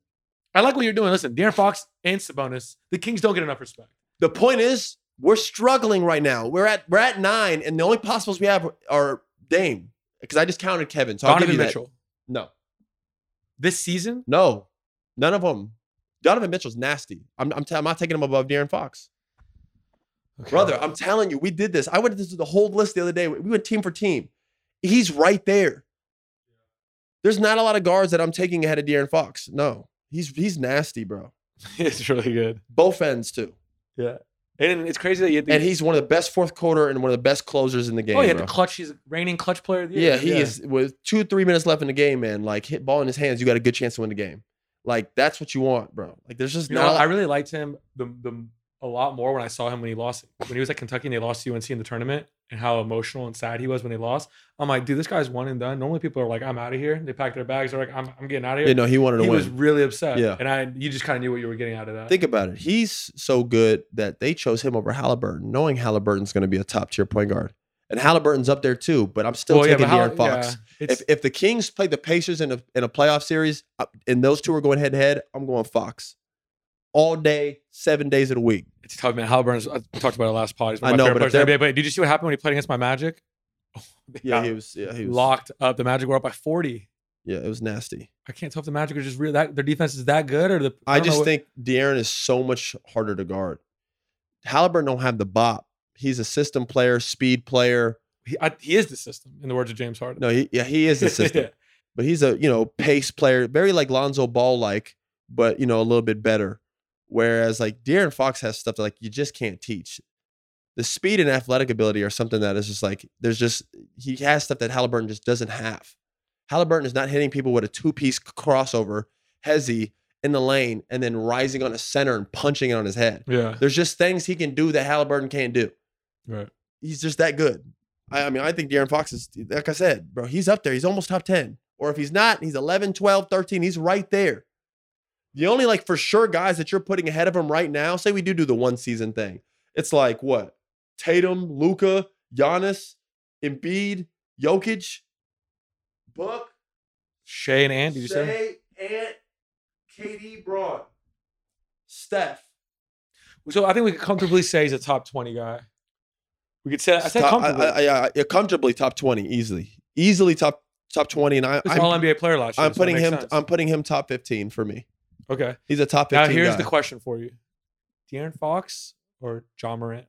I like what you're doing. Listen, De'Aaron Fox and Sabonis, the Kings don't get enough respect. The point is, we're struggling right now. We're at we're at nine, and the only possibles we have are Dame because I just counted Kevin. So I'll give Donovan you that. Mitchell, No, this season, no, none of them. Donovan Mitchell's nasty. I'm I'm, t- I'm not taking him above De'Aaron Fox, brother. I'm telling you, we did this. I went through the whole list the other day. We went team for team. He's right there. There's not a lot of guards that I'm taking ahead of De'Aaron Fox. No, he's he's nasty, bro. it's really good. Both ends too. Yeah, and it's crazy that you. And he's one of the best fourth quarter and one of the best closers in the game. oh, he had bro. the clutch. He's a reigning clutch player of the year. Yeah, he is with two, three minutes left in the game, man. Like hit ball in his hands, you got a good chance to win the game. Like that's what you want, bro. Like there's just You not. know, I really liked him the, the a lot more when I saw him when he lost when he was at Kentucky and they lost to UNC in the tournament and how emotional and sad he was when they lost. I'm like, dude, this guy's one and done. Normally people are like, I'm out of here. They pack their bags. They're like, I'm, I'm getting out of you here. know, he wanted to he win. He was really upset. Yeah. and I you just kind of knew what you were getting out of that. Think about it. He's so good that they chose him over Halliburton, knowing Halliburton's going to be a top tier point guard. And Halliburton's up there too, but I'm still Well, taking De'Aaron Fox. yeah, if if the Kings play the Pacers in a in a playoff series, uh, and those two are going head to head, I'm going Fox. All day, seven days of the week. It's tough, man. Halliburton's. I uh, talked about it last pod. He's one I of my know, favorite but if players in the NBA. But did you see what happened when he played against my Magic? Oh, they Yeah, got he was. Yeah, he was locked up. The Magic were up by 40. Yeah, it was nasty. I can't tell if the Magic are just really that their defense is that good or the. I, don't know just what- think De'Aaron is so much harder to guard. Halliburton don't have the bop. He's a system player, speed player. he, I, he is the system, in the words of James Harden. No, he, yeah, he is the system, but he's a you know pace player, very like Lonzo Ball like, but you know a little bit better. Whereas like De'Aaron Fox has stuff that like you just can't teach. The speed and athletic ability are something that is just like there's just he has stuff that Halliburton just doesn't have. Halliburton is not hitting people with a two piece crossover, hezzy in the lane, and then rising on a center and punching it on his head. Yeah. There's just things he can do that Halliburton can't do. Right. He's just that good. I, I mean, I think De'Aaron Fox is, like I said, bro, he's up there. He's almost top 10. Or if he's not, he's 11, 12, 13. He's right there. The only like for sure guys that you're putting ahead of him right now, say we do do the one season thing. It's like what? Tatum, Luka, Giannis, Embiid, Jokic, Book, Shai and Andy, you say? Shai, Ant, KD, Bron, Steph. So I think we could comfortably say he's a top 20 guy. We could say, I said Top- comfortably. I, I, I- yeah, comfortably top 20, easily. Easily top top 20. And I, He's I'm, all NBA player last year. I'm so putting him sense. I'm putting him top 15 for me. Okay. He's a top Now here's guy. the question for you De'Aaron Fox or Ja Morant?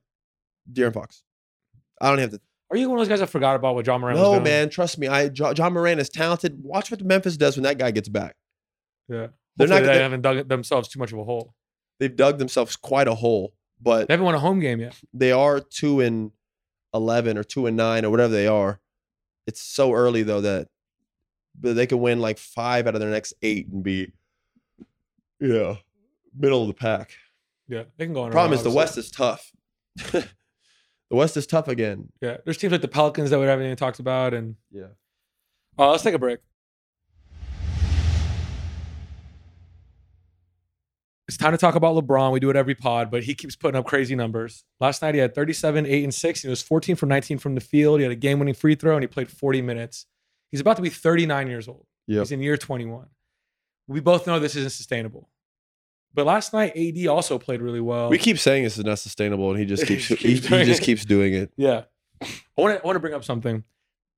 De'Aaron Fox. I don't have to. Are you one of those guys that forgot about what Ja Morant was No, doing? man, trust me. I Jo- Ja Morant is talented. Watch what Memphis does when that guy gets back. Yeah. They're Hopefully not they gonna- haven't dug themselves too much of a hole. They've dug themselves quite a hole, but They haven't won a home game yet. they are two and eleven or two and nine or whatever they are. It's so early though that but they could win like five out of their next eight and be yeah middle of the pack. Yeah. They can go on. Problem is the. West is tough. the West is tough again. Yeah. There's teams like the Pelicans that we haven't even talked about. And Yeah. uh, let's take a break. It's time to talk about LeBron. We do it every pod, but he keeps putting up crazy numbers. Last night he had 37, 8, and 6. He was 14 from 19 from the field. He had a game winning free throw and he played 40 minutes. He's about to be 39 years old. Yep. He's in year 21. We both know this isn't sustainable. But last night, AD also played really well. We keep saying this is not sustainable, and he just He keeps keeps he, he doing just it. keeps doing it. Yeah. I want to I want to bring up something.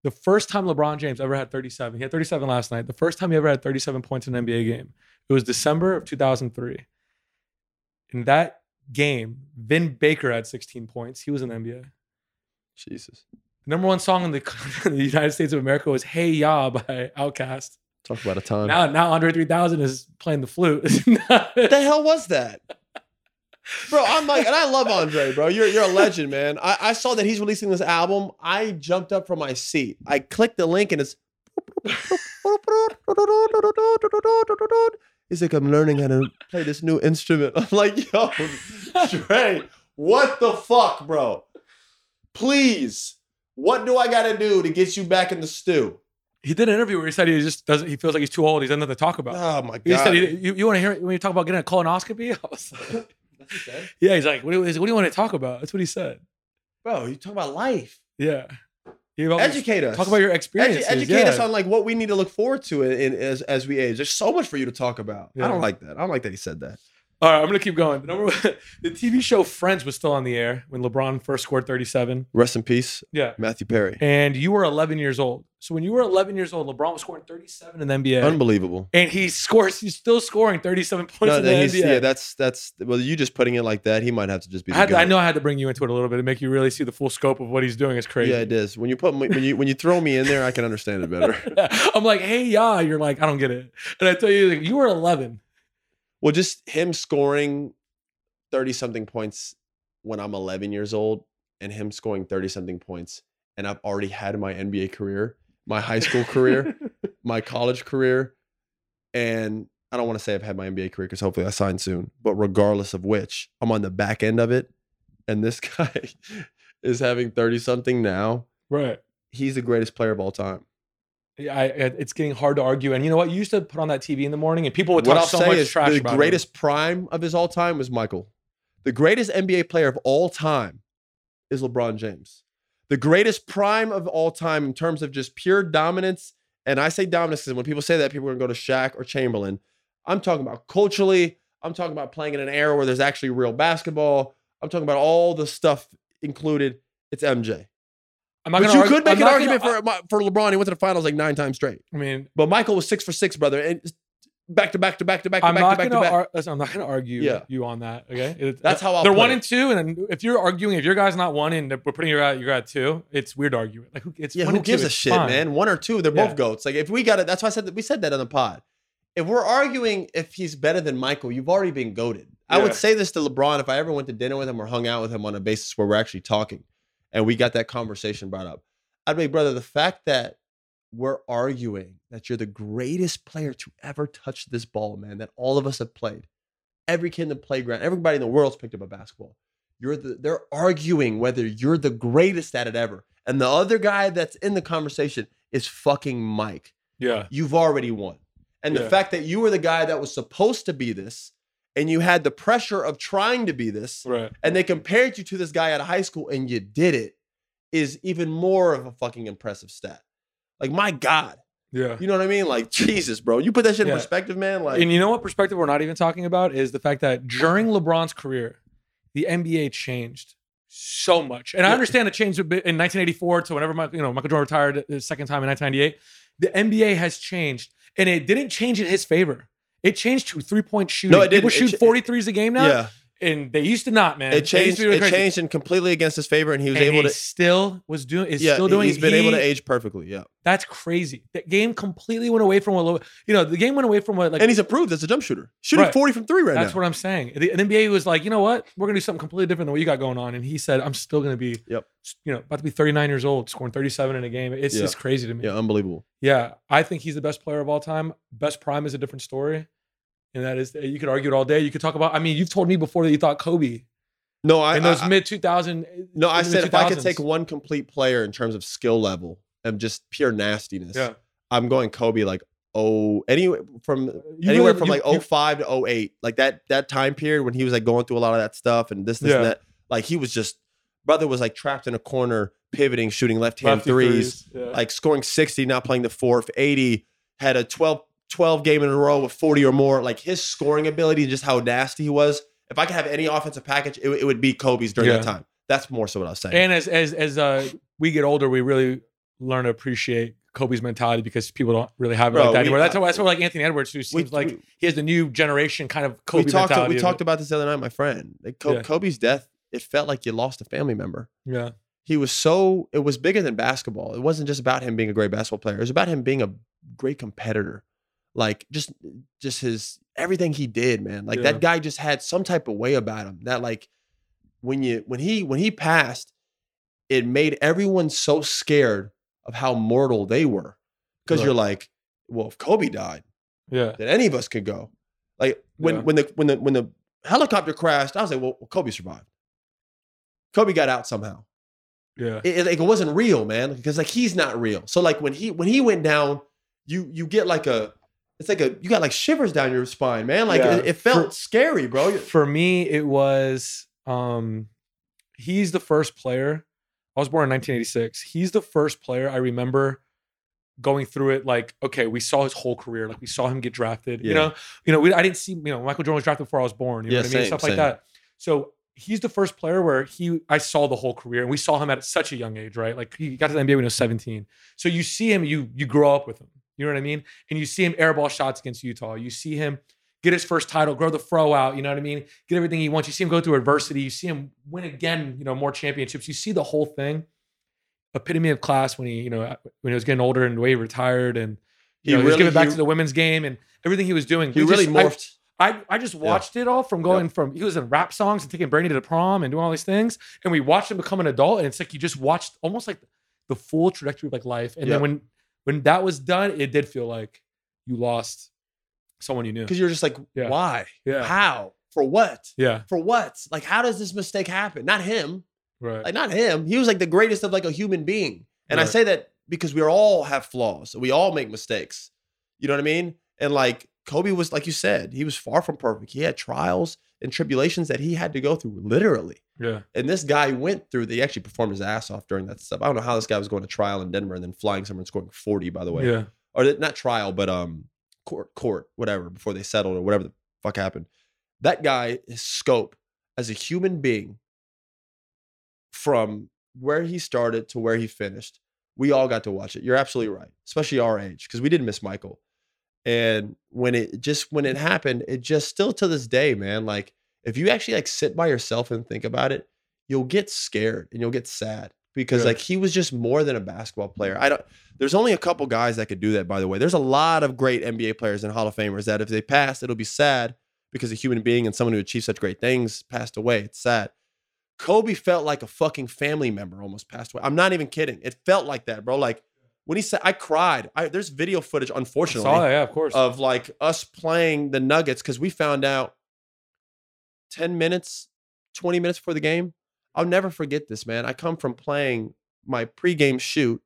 The first time LeBron James ever had 37, he had 37 last night. The first time he ever had 37 points in an NBA game, it was December of 2003. In that game, Vin Baker had 16 points. He was in the NBA. Jesus, The number one song in the, in the United States of America was "Hey Ya" by Outkast. Talk about a time. Now, now Andre 3000 is playing the flute. what the hell was that? Bro, I'm like, and I love Andre, bro. You're you're a legend, man. I, I saw that he's releasing this album. I jumped up from my seat. I clicked the link and it's He's like, I'm learning how to play this new instrument. I'm like, yo, Trey, what the fuck, bro? Please, what do I gotta do to get you back in the stew? He did an interview where he said he just doesn't. He feels like he's too old. He's nothing to talk about. Oh my He god. said, he, "You, you want to hear when you talk about getting a colonoscopy?" I was like, That's what he said? "Yeah." He's like, what do, you, "What do you want to talk about?" That's what he said. Bro, you talk about life. Yeah. Educate us. Talk about your Edu- experiences. educate us on like what we need to look forward to in, in as as we age. There's so much for you to talk about. Yeah. I don't like that. I don't like that he said that. All right, I'm gonna keep going. The, number, the TV show Friends was still on the air when LeBron first scored 37. Rest in peace, Yeah. Matthew Perry. And you were 11 years old. So when you were 11 years old, LeBron was scoring 37 in the NBA. Unbelievable. and he scores. He's still scoring 37 points No, in the NBA. yeah, that's that's well, you just putting it like that. He might have to just be. I, The had to- I know I had to bring you into it a little bit to make you really see the full scope of what he's doing. It's crazy. Yeah, it is. When you put when you when you throw me in there, I can understand it better. I'm like, hey, yeah. You're like, I don't get it. And I tell you, like, you were 11. Well, just him scoring thirty something points when I'm 11 years old, and him scoring thirty something points, and I've already had my NBA career, my high school career. my college career, and I don't want to say I've had my NBA career because hopefully I sign soon. But regardless of which, I'm on the back end of it, and this guy is having thirty something now. right. He's the greatest player of all time. Yeah, I, it's getting hard to argue. And you know what? You used to put on that TV in the morning, and people would What talk I'll so say much is trash the about him. greatest prime of his all time was Michael. The greatest NBA player of all time is LeBron James. The greatest prime of all time in terms of just pure dominance. And I say dominance because when people say that, people are going to go to Shaq or Chamberlain. I'm talking about culturally. I'm talking about playing in an era where there's actually real basketball. I'm talking about all the stuff included. It's MJ. I'm not But you argue- could make I'm an argument gonna- for for LeBron. He went to the finals like nine times straight. I mean, But Michael was six for six, brother. And back to back to back to back to I'm back to back to back. Ar- listen, I'm not gonna argue Yeah. you on that. Okay, It- That's uh, how I'll they're put one it. and two, and if you're arguing, if your guy's not one and we're putting your guy, your guy at two, it's weird to argue. Like, who, it's yeah, one who and two, gives a shit, fine. man? One or two, they're Yeah. both goats. Like if we got it, that's why I said that we said that on the pod. If we're arguing if he's better than Michael, you've already been goaded. I would say this to LeBron if I ever went to dinner with him or hung out with him on a basis where we're actually talking and we got that conversation brought up. I'd be, brother, the fact that we're arguing that you're the greatest player to ever touch this ball, man, that all of us have played. Every kid in the playground, everybody in the world's picked up a basketball. You're the they're arguing whether you're the greatest at it ever. And the other guy that's in the conversation is fucking Mike. Yeah, You've already won. And the fact that you were the guy that was supposed to be this and you had the pressure of trying to be this right. and they compared you to this guy out of high school and you did it is even more of a fucking impressive stat. Like my God. Yeah. You know what I mean? Like Jesus, bro. You put that shit in perspective, man. Like and you know what perspective we're not even talking about is the fact that during LeBron's career, the NBA changed so much. And I understand it changed a bit in 1984 to whenever you know, Michael Jordan retired the second time in 1998. The NBA has changed, and it didn't change in his favor. It changed to three point shooting. No, it People didn't. It shoot 43s a game now, yeah. And they used to not, man. It changed. It crazy. changed and completely against his favor, and he was And able he to. still was doing. Is Yeah, still doing. he's been able to age perfectly. Yeah, That's crazy. That game completely went away from what you know. The game went away from what like and he's approved as a jump shooter, shooting Right. forty from three right That's now. That's what I'm saying. The, the NBA was like, you know what? We're gonna do something completely different than what you got going on. And he said, I'm still gonna be, Yep. you know, about to be 39 years old, scoring 37 in a game. It's Yeah. just crazy to me. yeah, unbelievable. Yeah, I think he's the best player of all time. Best prime is a different story, and that is you could argue it all day. You could talk about. I mean, you've told me before that you thought Kobe No, I. in those mid 2000. no, I said if I could take one complete player in terms of skill level and just pure nastiness, yeah, I'm going Kobe like oh anyway from You anywhere really- from you- like you- 05 to 08 like that that time period when he was like going through a lot of that stuff and this this and that like he was just brother was like trapped in a corner pivoting shooting left hand lefty threes Yeah. like scoring 60 not playing the fourth 80 had a 12 12 game in a row with 40 or more like his scoring ability and just how nasty he was if i could have any offensive package it, it would be kobe's during that time that's more so what i was saying and as as as uh, we get older, we really learn to appreciate Kobe's mentality because people don't really have it Bro, like that we- anymore. That's why that's why like Anthony Edwards, who seems like we- he has the new generation kind of Kobe we talked, mentality. we talked about this the other night my friend like Co- Yeah. kobe's death it felt like you lost a family member yeah, he was so it was bigger than basketball. It wasn't just about him being a great basketball player. It was about him being a great competitor. Like just just his everything he did, man. Like Yeah. that guy just had some type of way about him that like when you when he when he passed, it made everyone so scared of how mortal they were. Because Right. you're like, well, if Kobe died, yeah, then any of us could go. Like when Yeah. when the when the when the helicopter crashed, I was like, well, Kobe survived. Kobe got out somehow yeah. it, it, like, it wasn't real, man. Because like he's not real. So like when he when he went down, you you get like a it's like a you got like shivers down your spine, man. Like Yeah. it, it felt For- scary, bro. For me, it was um he's the first player. I was born in 1986. He's the first player I remember going through it like okay we saw his whole career like we saw him get drafted you know you know we, i didn't see you know michael jordan was drafted before i was born you know Yeah, what i mean same, stuff same. like that so he's the first player where he i saw the whole career and we saw him at such a young age right like he got to the nba when he was 17 so you see him you you grow up with him you know what i mean? And you see him airball shots against utah. You see him get his first title grow the fro out you know what i mean? Get everything he wants. You see him go through adversity. You see him win again you know more championships. You see the whole thing. Epitome of class when he, you know, when he was getting older and the way he retired and He you know, he was really- giving back he- to the women's game and everything he was doing. He We really just- I- morphed. I, I just watched it all from going from he was in rap songs and taking Brandy to the prom and doing all these things, and we watched him become an adult, and it's like you just watched almost like the full trajectory of like life. And Yeah. then when when that was done, it did feel like you lost someone you knew. Because you're just like, Yeah. why? Yeah, How? For what? yeah, For what? Like, how does this mistake happen? Not him. right. Like, not him. He was like the greatest of like a human being. And I say that because we all have flaws. We all make mistakes. You know what I mean? And like Kobe was, like you said, he was far from perfect. He had trials and tribulations that he had to go through, literally. yeah, And this guy went through, they actually performed his ass off during that stuff. I don't know how this guy was going to trial in Denver and then flying somewhere and scoring 40, by the way. yeah, Or not trial, but um court, court, whatever, before they settled or whatever the fuck happened. That guy, his scope as a human being from where he started to where he finished, we all got to watch it. You're absolutely right, especially our age, because we didn't miss Michael. And when it just when it happened, it just still to this day, man. Like if you actually like sit by yourself and think about it, you'll get scared and you'll get sad because Yeah. like he was just more than a basketball player. Mm-hmm. I don't. There's only a couple guys that could do that. By the way, there's a lot of great NBA players and Hall of Famers that if they pass, it'll be sad because a human being and someone who achieved such great things passed away. It's sad. Kobe felt like a fucking family member almost passed away. I'm not even kidding. It felt like that, bro. Like when he said, I cried. I, there's video footage, unfortunately, saw that, yeah, of course. of like us playing the Nuggets because we found out 10 minutes, 20 minutes before the game. I'll never forget this, man. I come from playing my pregame shoot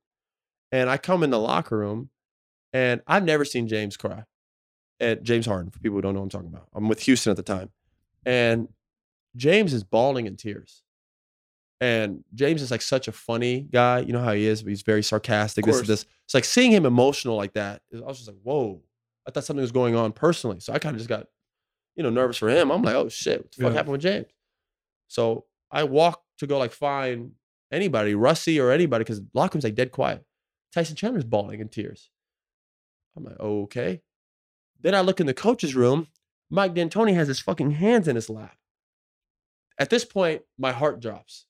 and I come in the locker room and I've never seen James cry. At James Harden, for people who don't know what I'm talking about. I'm with Houston at the time. And James is bawling in tears. And James is like such a funny guy. You know how he is. He's very sarcastic. This is this. It's like seeing him emotional like that. I was just like, whoa. I thought something was going on personally. So I kind of just got, you know, nervous for him. I'm like, oh shit, what the fuck Yeah. happened with James? So I walk to go like find anybody, Russie or anybody, because locker room's like dead quiet. Tyson Chandler's bawling in tears. I'm like, okay. Then I look in the coach's room. Mike D'Antoni has his fucking hands in his lap. At this point, my heart drops.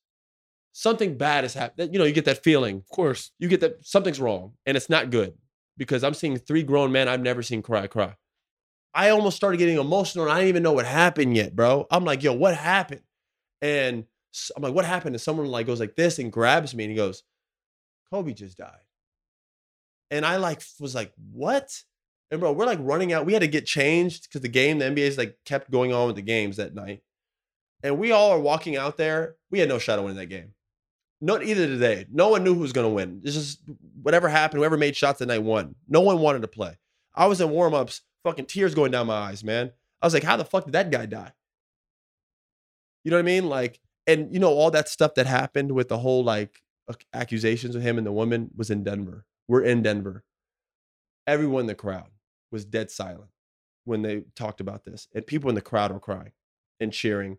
Something bad has happened. You know, you get that feeling. of course. You get that something's wrong and it's not good because I'm seeing three grown men I've never seen cry, cry. I almost started getting emotional and I didn't even know what happened yet, bro. I'm like, yo, what happened? And I'm like, what happened? And someone like goes like this and grabs me and he goes, Kobe just died. And I like was like, what? And bro, we're like running out. We had to get changed because the game, the NBA's like kept going on with the games that night. And we all are walking out there. We had no shot of winning that game. Not either they. No one knew who was going to win. This is whatever happened, whoever made shots that night won. No one wanted to play. I was in warm-ups, fucking tears going down my eyes, man. I was like, how the fuck did that guy die? You know what I mean? Like, and you know, all that stuff that happened with the whole like accusations of him and the woman was in Denver. We're in Denver. Everyone in the crowd was dead silent when they talked about this. And people in the crowd were crying and cheering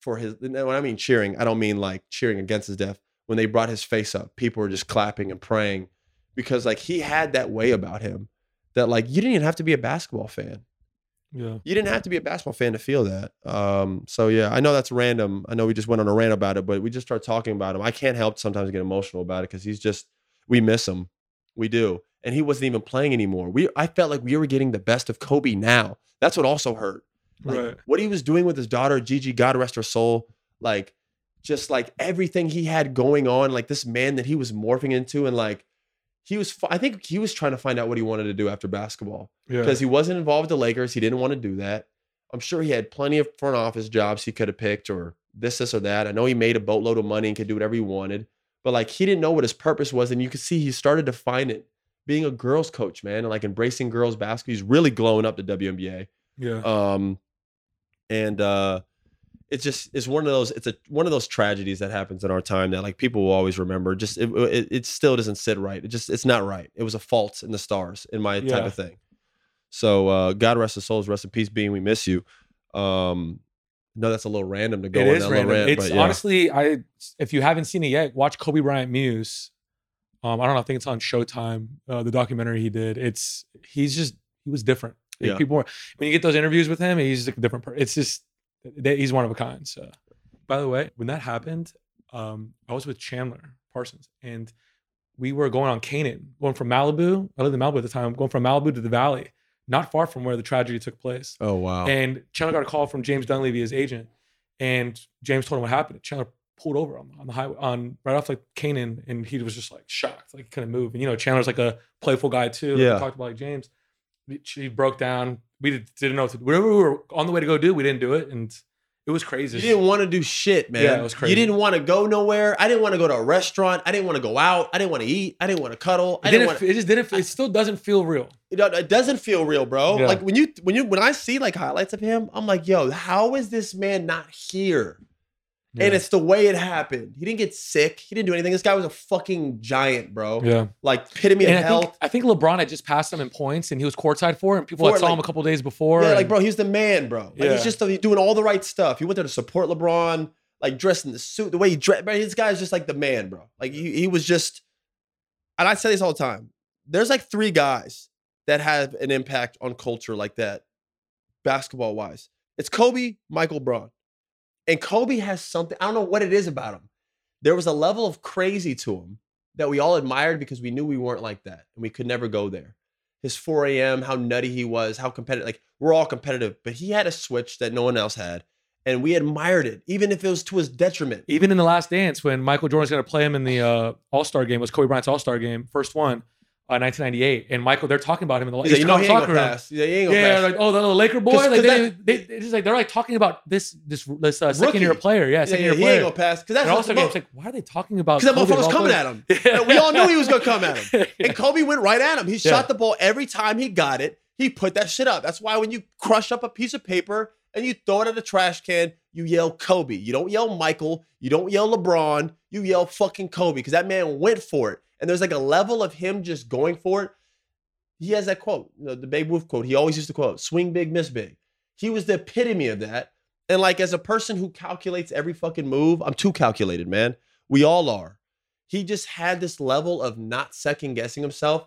for his when I mean cheering, I don't mean like cheering against his death. When they brought his face up, people were just clapping and praying because like he had that way about him that like you didn't even have to be a basketball fan. Yeah. You didn't have to be a basketball fan to feel that. Um, so yeah, I know that's random. I know we just went on a rant about it, but we just start talking about him. I can't help sometimes get emotional about it because he's just we miss him. We do. And he wasn't even playing anymore. We I felt like we were getting the best of Kobe now. That's what also hurt. Like, Right. What he was doing with his daughter, Gigi, God rest her soul, like just like everything he had going on, like this man that he was morphing into, and like he was, I think he was trying to find out what he wanted to do after basketball Yeah. because he wasn't involved with the Lakers. He didn't want to do that. I'm sure he had plenty of front office jobs he could have picked or this, this, or that. I know he made a boatload of money and could do whatever he wanted, but like he didn't know what his purpose was. And you could see he started to find it being a girls coach, man, and like embracing girls basketball. He's really glowing up the WNBA. yeah. Um, and uh, it's just it's one of those it's a one of those tragedies that happens in our time that like people will always remember. Just it, it, it still doesn't sit right. It just it's not right. It was a fault in the stars in my type of thing. So uh, God rest his souls, rest in peace, being we miss you. Um, no, that's a little random to go It on is that random. rant, it's yeah. honestly, I if you haven't seen it yet, watch Kobe Bryant Muse. Um, I don't know. I think it's on Showtime. Uh, the documentary he did. It's he's just he was different. Like, Yeah. People were, when you get those interviews with him, he's a different person. It's just he's one of a kind. So, by the way, when that happened, um, I was with Chandler Parsons, and we were going on Kanan, going from Malibu. I lived in Malibu at the time. Going from Malibu to the Valley, not far from where the tragedy took place. oh wow, And Chandler got a call from James Dunleavy, his agent, and James told him what happened. Chandler pulled over on, on the highway, on right off like Kanan, and he was just like shocked, like he couldn't move. And you know, Chandler's like a playful guy too. Like Yeah. talked about like James. He- She broke down. We did, didn't know what to do. Whatever we were on the way to go do, we didn't do it, and it was crazy. you didn't want to do shit, man. Yeah, it was crazy. You didn't want to go nowhere. I didn't want to go to a restaurant. I didn't want to go out. I didn't want to eat. I didn't want to cuddle. I It, didn't didn't, want. it just didn't. It still doesn't feel real. You it doesn't feel real, bro. Yeah. Like when you when you when I see like highlights of him, I'm like, yo, how is this man not here? And it's the way it happened. He didn't get sick. He didn't do anything. This guy was a fucking giant, bro. yeah. Like epitome of And I think, health. I think LeBron had just passed him in points, and he was courtside for it. People For had it, saw like- him a couple days before. Yeah, like bro, he's the man, bro. Like Yeah. he's just he's doing all the right stuff. He went there to support LeBron, like dressed in the suit, the way he dressed. Bro, this guy's just like the man, bro. Like he, he was just, and I say this all the time. There's like three guys that have an impact on culture like that, basketball wise. It's Kobe, Michael Bron. And Kobe has something, I don't know what it is about him. There was a level of crazy to him that we all admired because we knew we weren't like that and we could never go there. His 4 a.m., how nutty he was, how competitive. Like, we're all competitive, but he had a switch that no one else had. And we admired it, even if it was to his detriment. Even in the last dance, when Michael Jordan's going to play him in the uh, All Star game, was Kobe Bryant's All Star game, first one, uh, 1998. And Michael, they're talking about him in the He's like, you know, he ain't soccer room. Yeah, he ain't Yeah, pass. like oh, the, the Laker boy. 'Cause- like 'cause they, that- they, it's just like they're like talking about this this this uh, second year player. Yeah, yeah, second yeah, year he player. ain't gonna pass. Because that's and also, like, why are they talking about? Because that motherfucker was coming at him. And we all knew he was gonna come at him. And Kobe went right at him. He Yeah. shot the ball every time he got it. He put that shit up. That's why when you crush up a piece of paper and you throw it at a trash can, you yell Kobe. You don't yell Michael. You don't yell LeBron. You yell fucking Kobe because that man went for it. And there's like a level of him just going for it. He has that quote, you know, the Babe Ruth quote. He always used to quote, swing big, miss big. He was the epitome of that. And like as a person who calculates every fucking move, I'm too calculated, man. We all are. He just had this level of not second guessing himself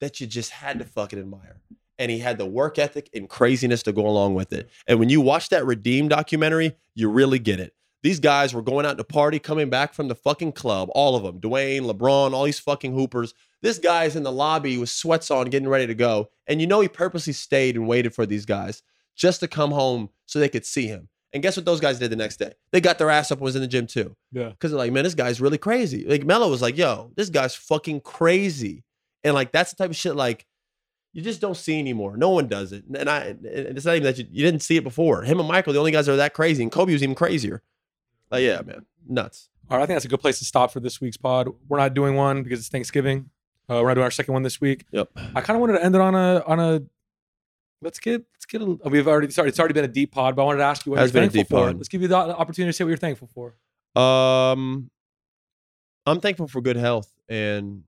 that you just had to fucking admire. And he had the work ethic and craziness to go along with it. And when you watch that Redeem documentary, you really get it. These guys were going out to party, coming back from the fucking club, all of them. Dwyane, LeBron, all these fucking hoopers. This guy's in the lobby with sweats on, getting ready to go. And you know he purposely stayed and waited for these guys just to come home so they could see him. And guess what those guys did the next day? They got their ass up and was in the gym too. Yeah. Because they're like, man, this guy's really crazy. Like Melo was like, yo, this guy's fucking crazy. And like that's the type of shit like you just don't see anymore. No one does it. And I and it's not even that you, you didn't see it before. Him and Michael, the only guys that are that crazy, and Kobe was even crazier. Like, yeah, man. Nuts. All right, I think that's a good place to stop for this week's pod. We're not doing one because it's Thanksgiving. Uh, we're not doing our second one this week. Yep. I kind of wanted to end it on a on a. Let's get let's get a. We've already sorry, it's already been a deep pod, but I wanted to ask you what Has you're been a thankful deep for. pod. Let's give you the opportunity to say what you're thankful for. Um I'm thankful for good health and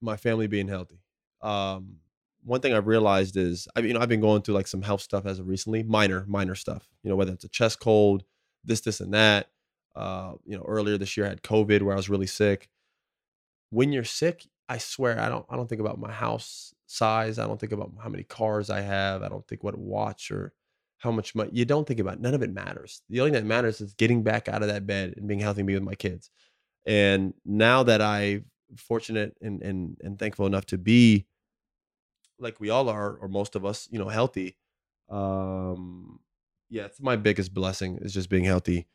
my family being healthy. Um one thing I've realized is I you know I've been going through like some health stuff as of recently, minor minor stuff. You know whether it's a chest cold, this this and that. Uh you know earlier this year I had COVID where I was really sick. When you're sick, I swear I don't I don't think about my house size. I don't think about how many cars I have. I don't think what watch or how much money you don't think about it. none of it matters the only thing that matters is getting back out of that bed and being healthy and being with my kids and now that i'm fortunate and and, and thankful enough to be like we all are or most of us you know healthy um yeah it's my biggest blessing is just being healthy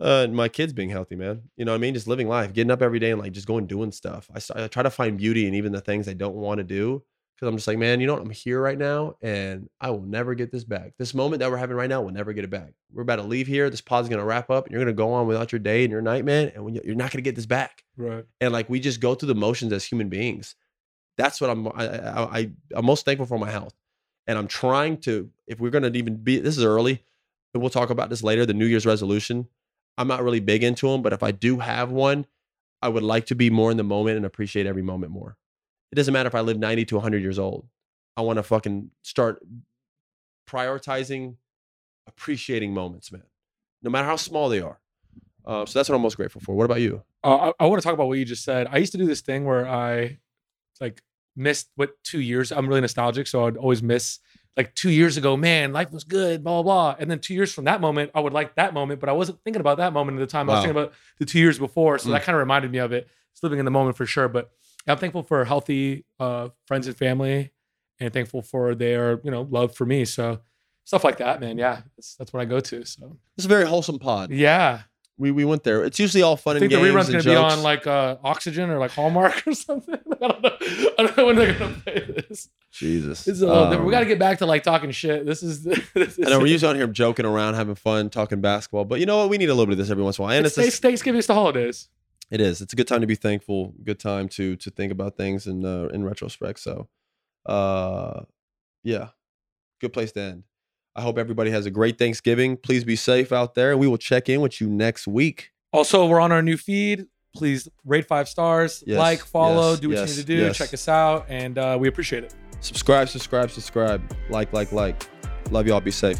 uh and my kids being healthy man you know what i mean just living life getting up every day and like just going doing stuff I try to find beauty in even the things i don't want to do because I'm just like, man, you know what? I'm here right now, and I will never get this back. This moment that we're having right now, we'll never get it back. We're about to leave here. This pod's gonna wrap up, and you're gonna go on without your day and your night, man. And when you, you're not gonna get this back. Right. And like we just go through the motions as human beings. That's what I'm. I, I, I I'm most thankful for my health, and I'm trying to. If we're gonna even be, this is early, and we'll talk about this later. The New Year's resolution. I'm not really big into them, but if I do have one, I would like to be more in the moment and appreciate every moment more. It doesn't matter if I live 90 to 100 years old. I want to fucking start prioritizing appreciating moments, man, no matter how small they are. Uh, so that's what I'm most grateful for. What about you? Uh, I, I want to talk about what you just said. I used to do this thing where I like missed what two years. I'm really nostalgic, so I'd always miss like two years ago. Man, life was good, blah blah blah. And then two years from that moment, I would like that moment, but I wasn't thinking about that moment at the time. I was thinking about the two years before, so Mm. that kind of reminded me of it. It's living in the moment for sure. But I'm thankful for healthy uh, friends and family, and thankful for their you know love for me. So stuff like that, man. Yeah, that's that's what I go to. So It's a very wholesome pod. yeah, We we went there. It's usually all fun I and think the games rerun's and gonna be on like uh, Oxygen or like Hallmark or something. I don't know. I don't know when they're gonna play this. Jesus. It's a little different. Um, We got to get back to like talking shit. This is. This is I know we're usually out here joking around, having fun, talking basketball. But you know what? We need a little bit of this every once in a while. And it's, it's, it's Thanksgiving. It's the holidays. it is. It's a good time to be thankful. Good time to to think about things in uh, in retrospect. So, uh, yeah, good place to end. I hope everybody has a great Thanksgiving. Please be safe out there, we will check in with you next week. Also, we're on our new feed. Please rate five stars, Yes, like, follow, yes, do what yes, you need to do. Check us out, and uh, we appreciate it. Subscribe, subscribe, subscribe. Like, like, like. Love y'all. Be safe.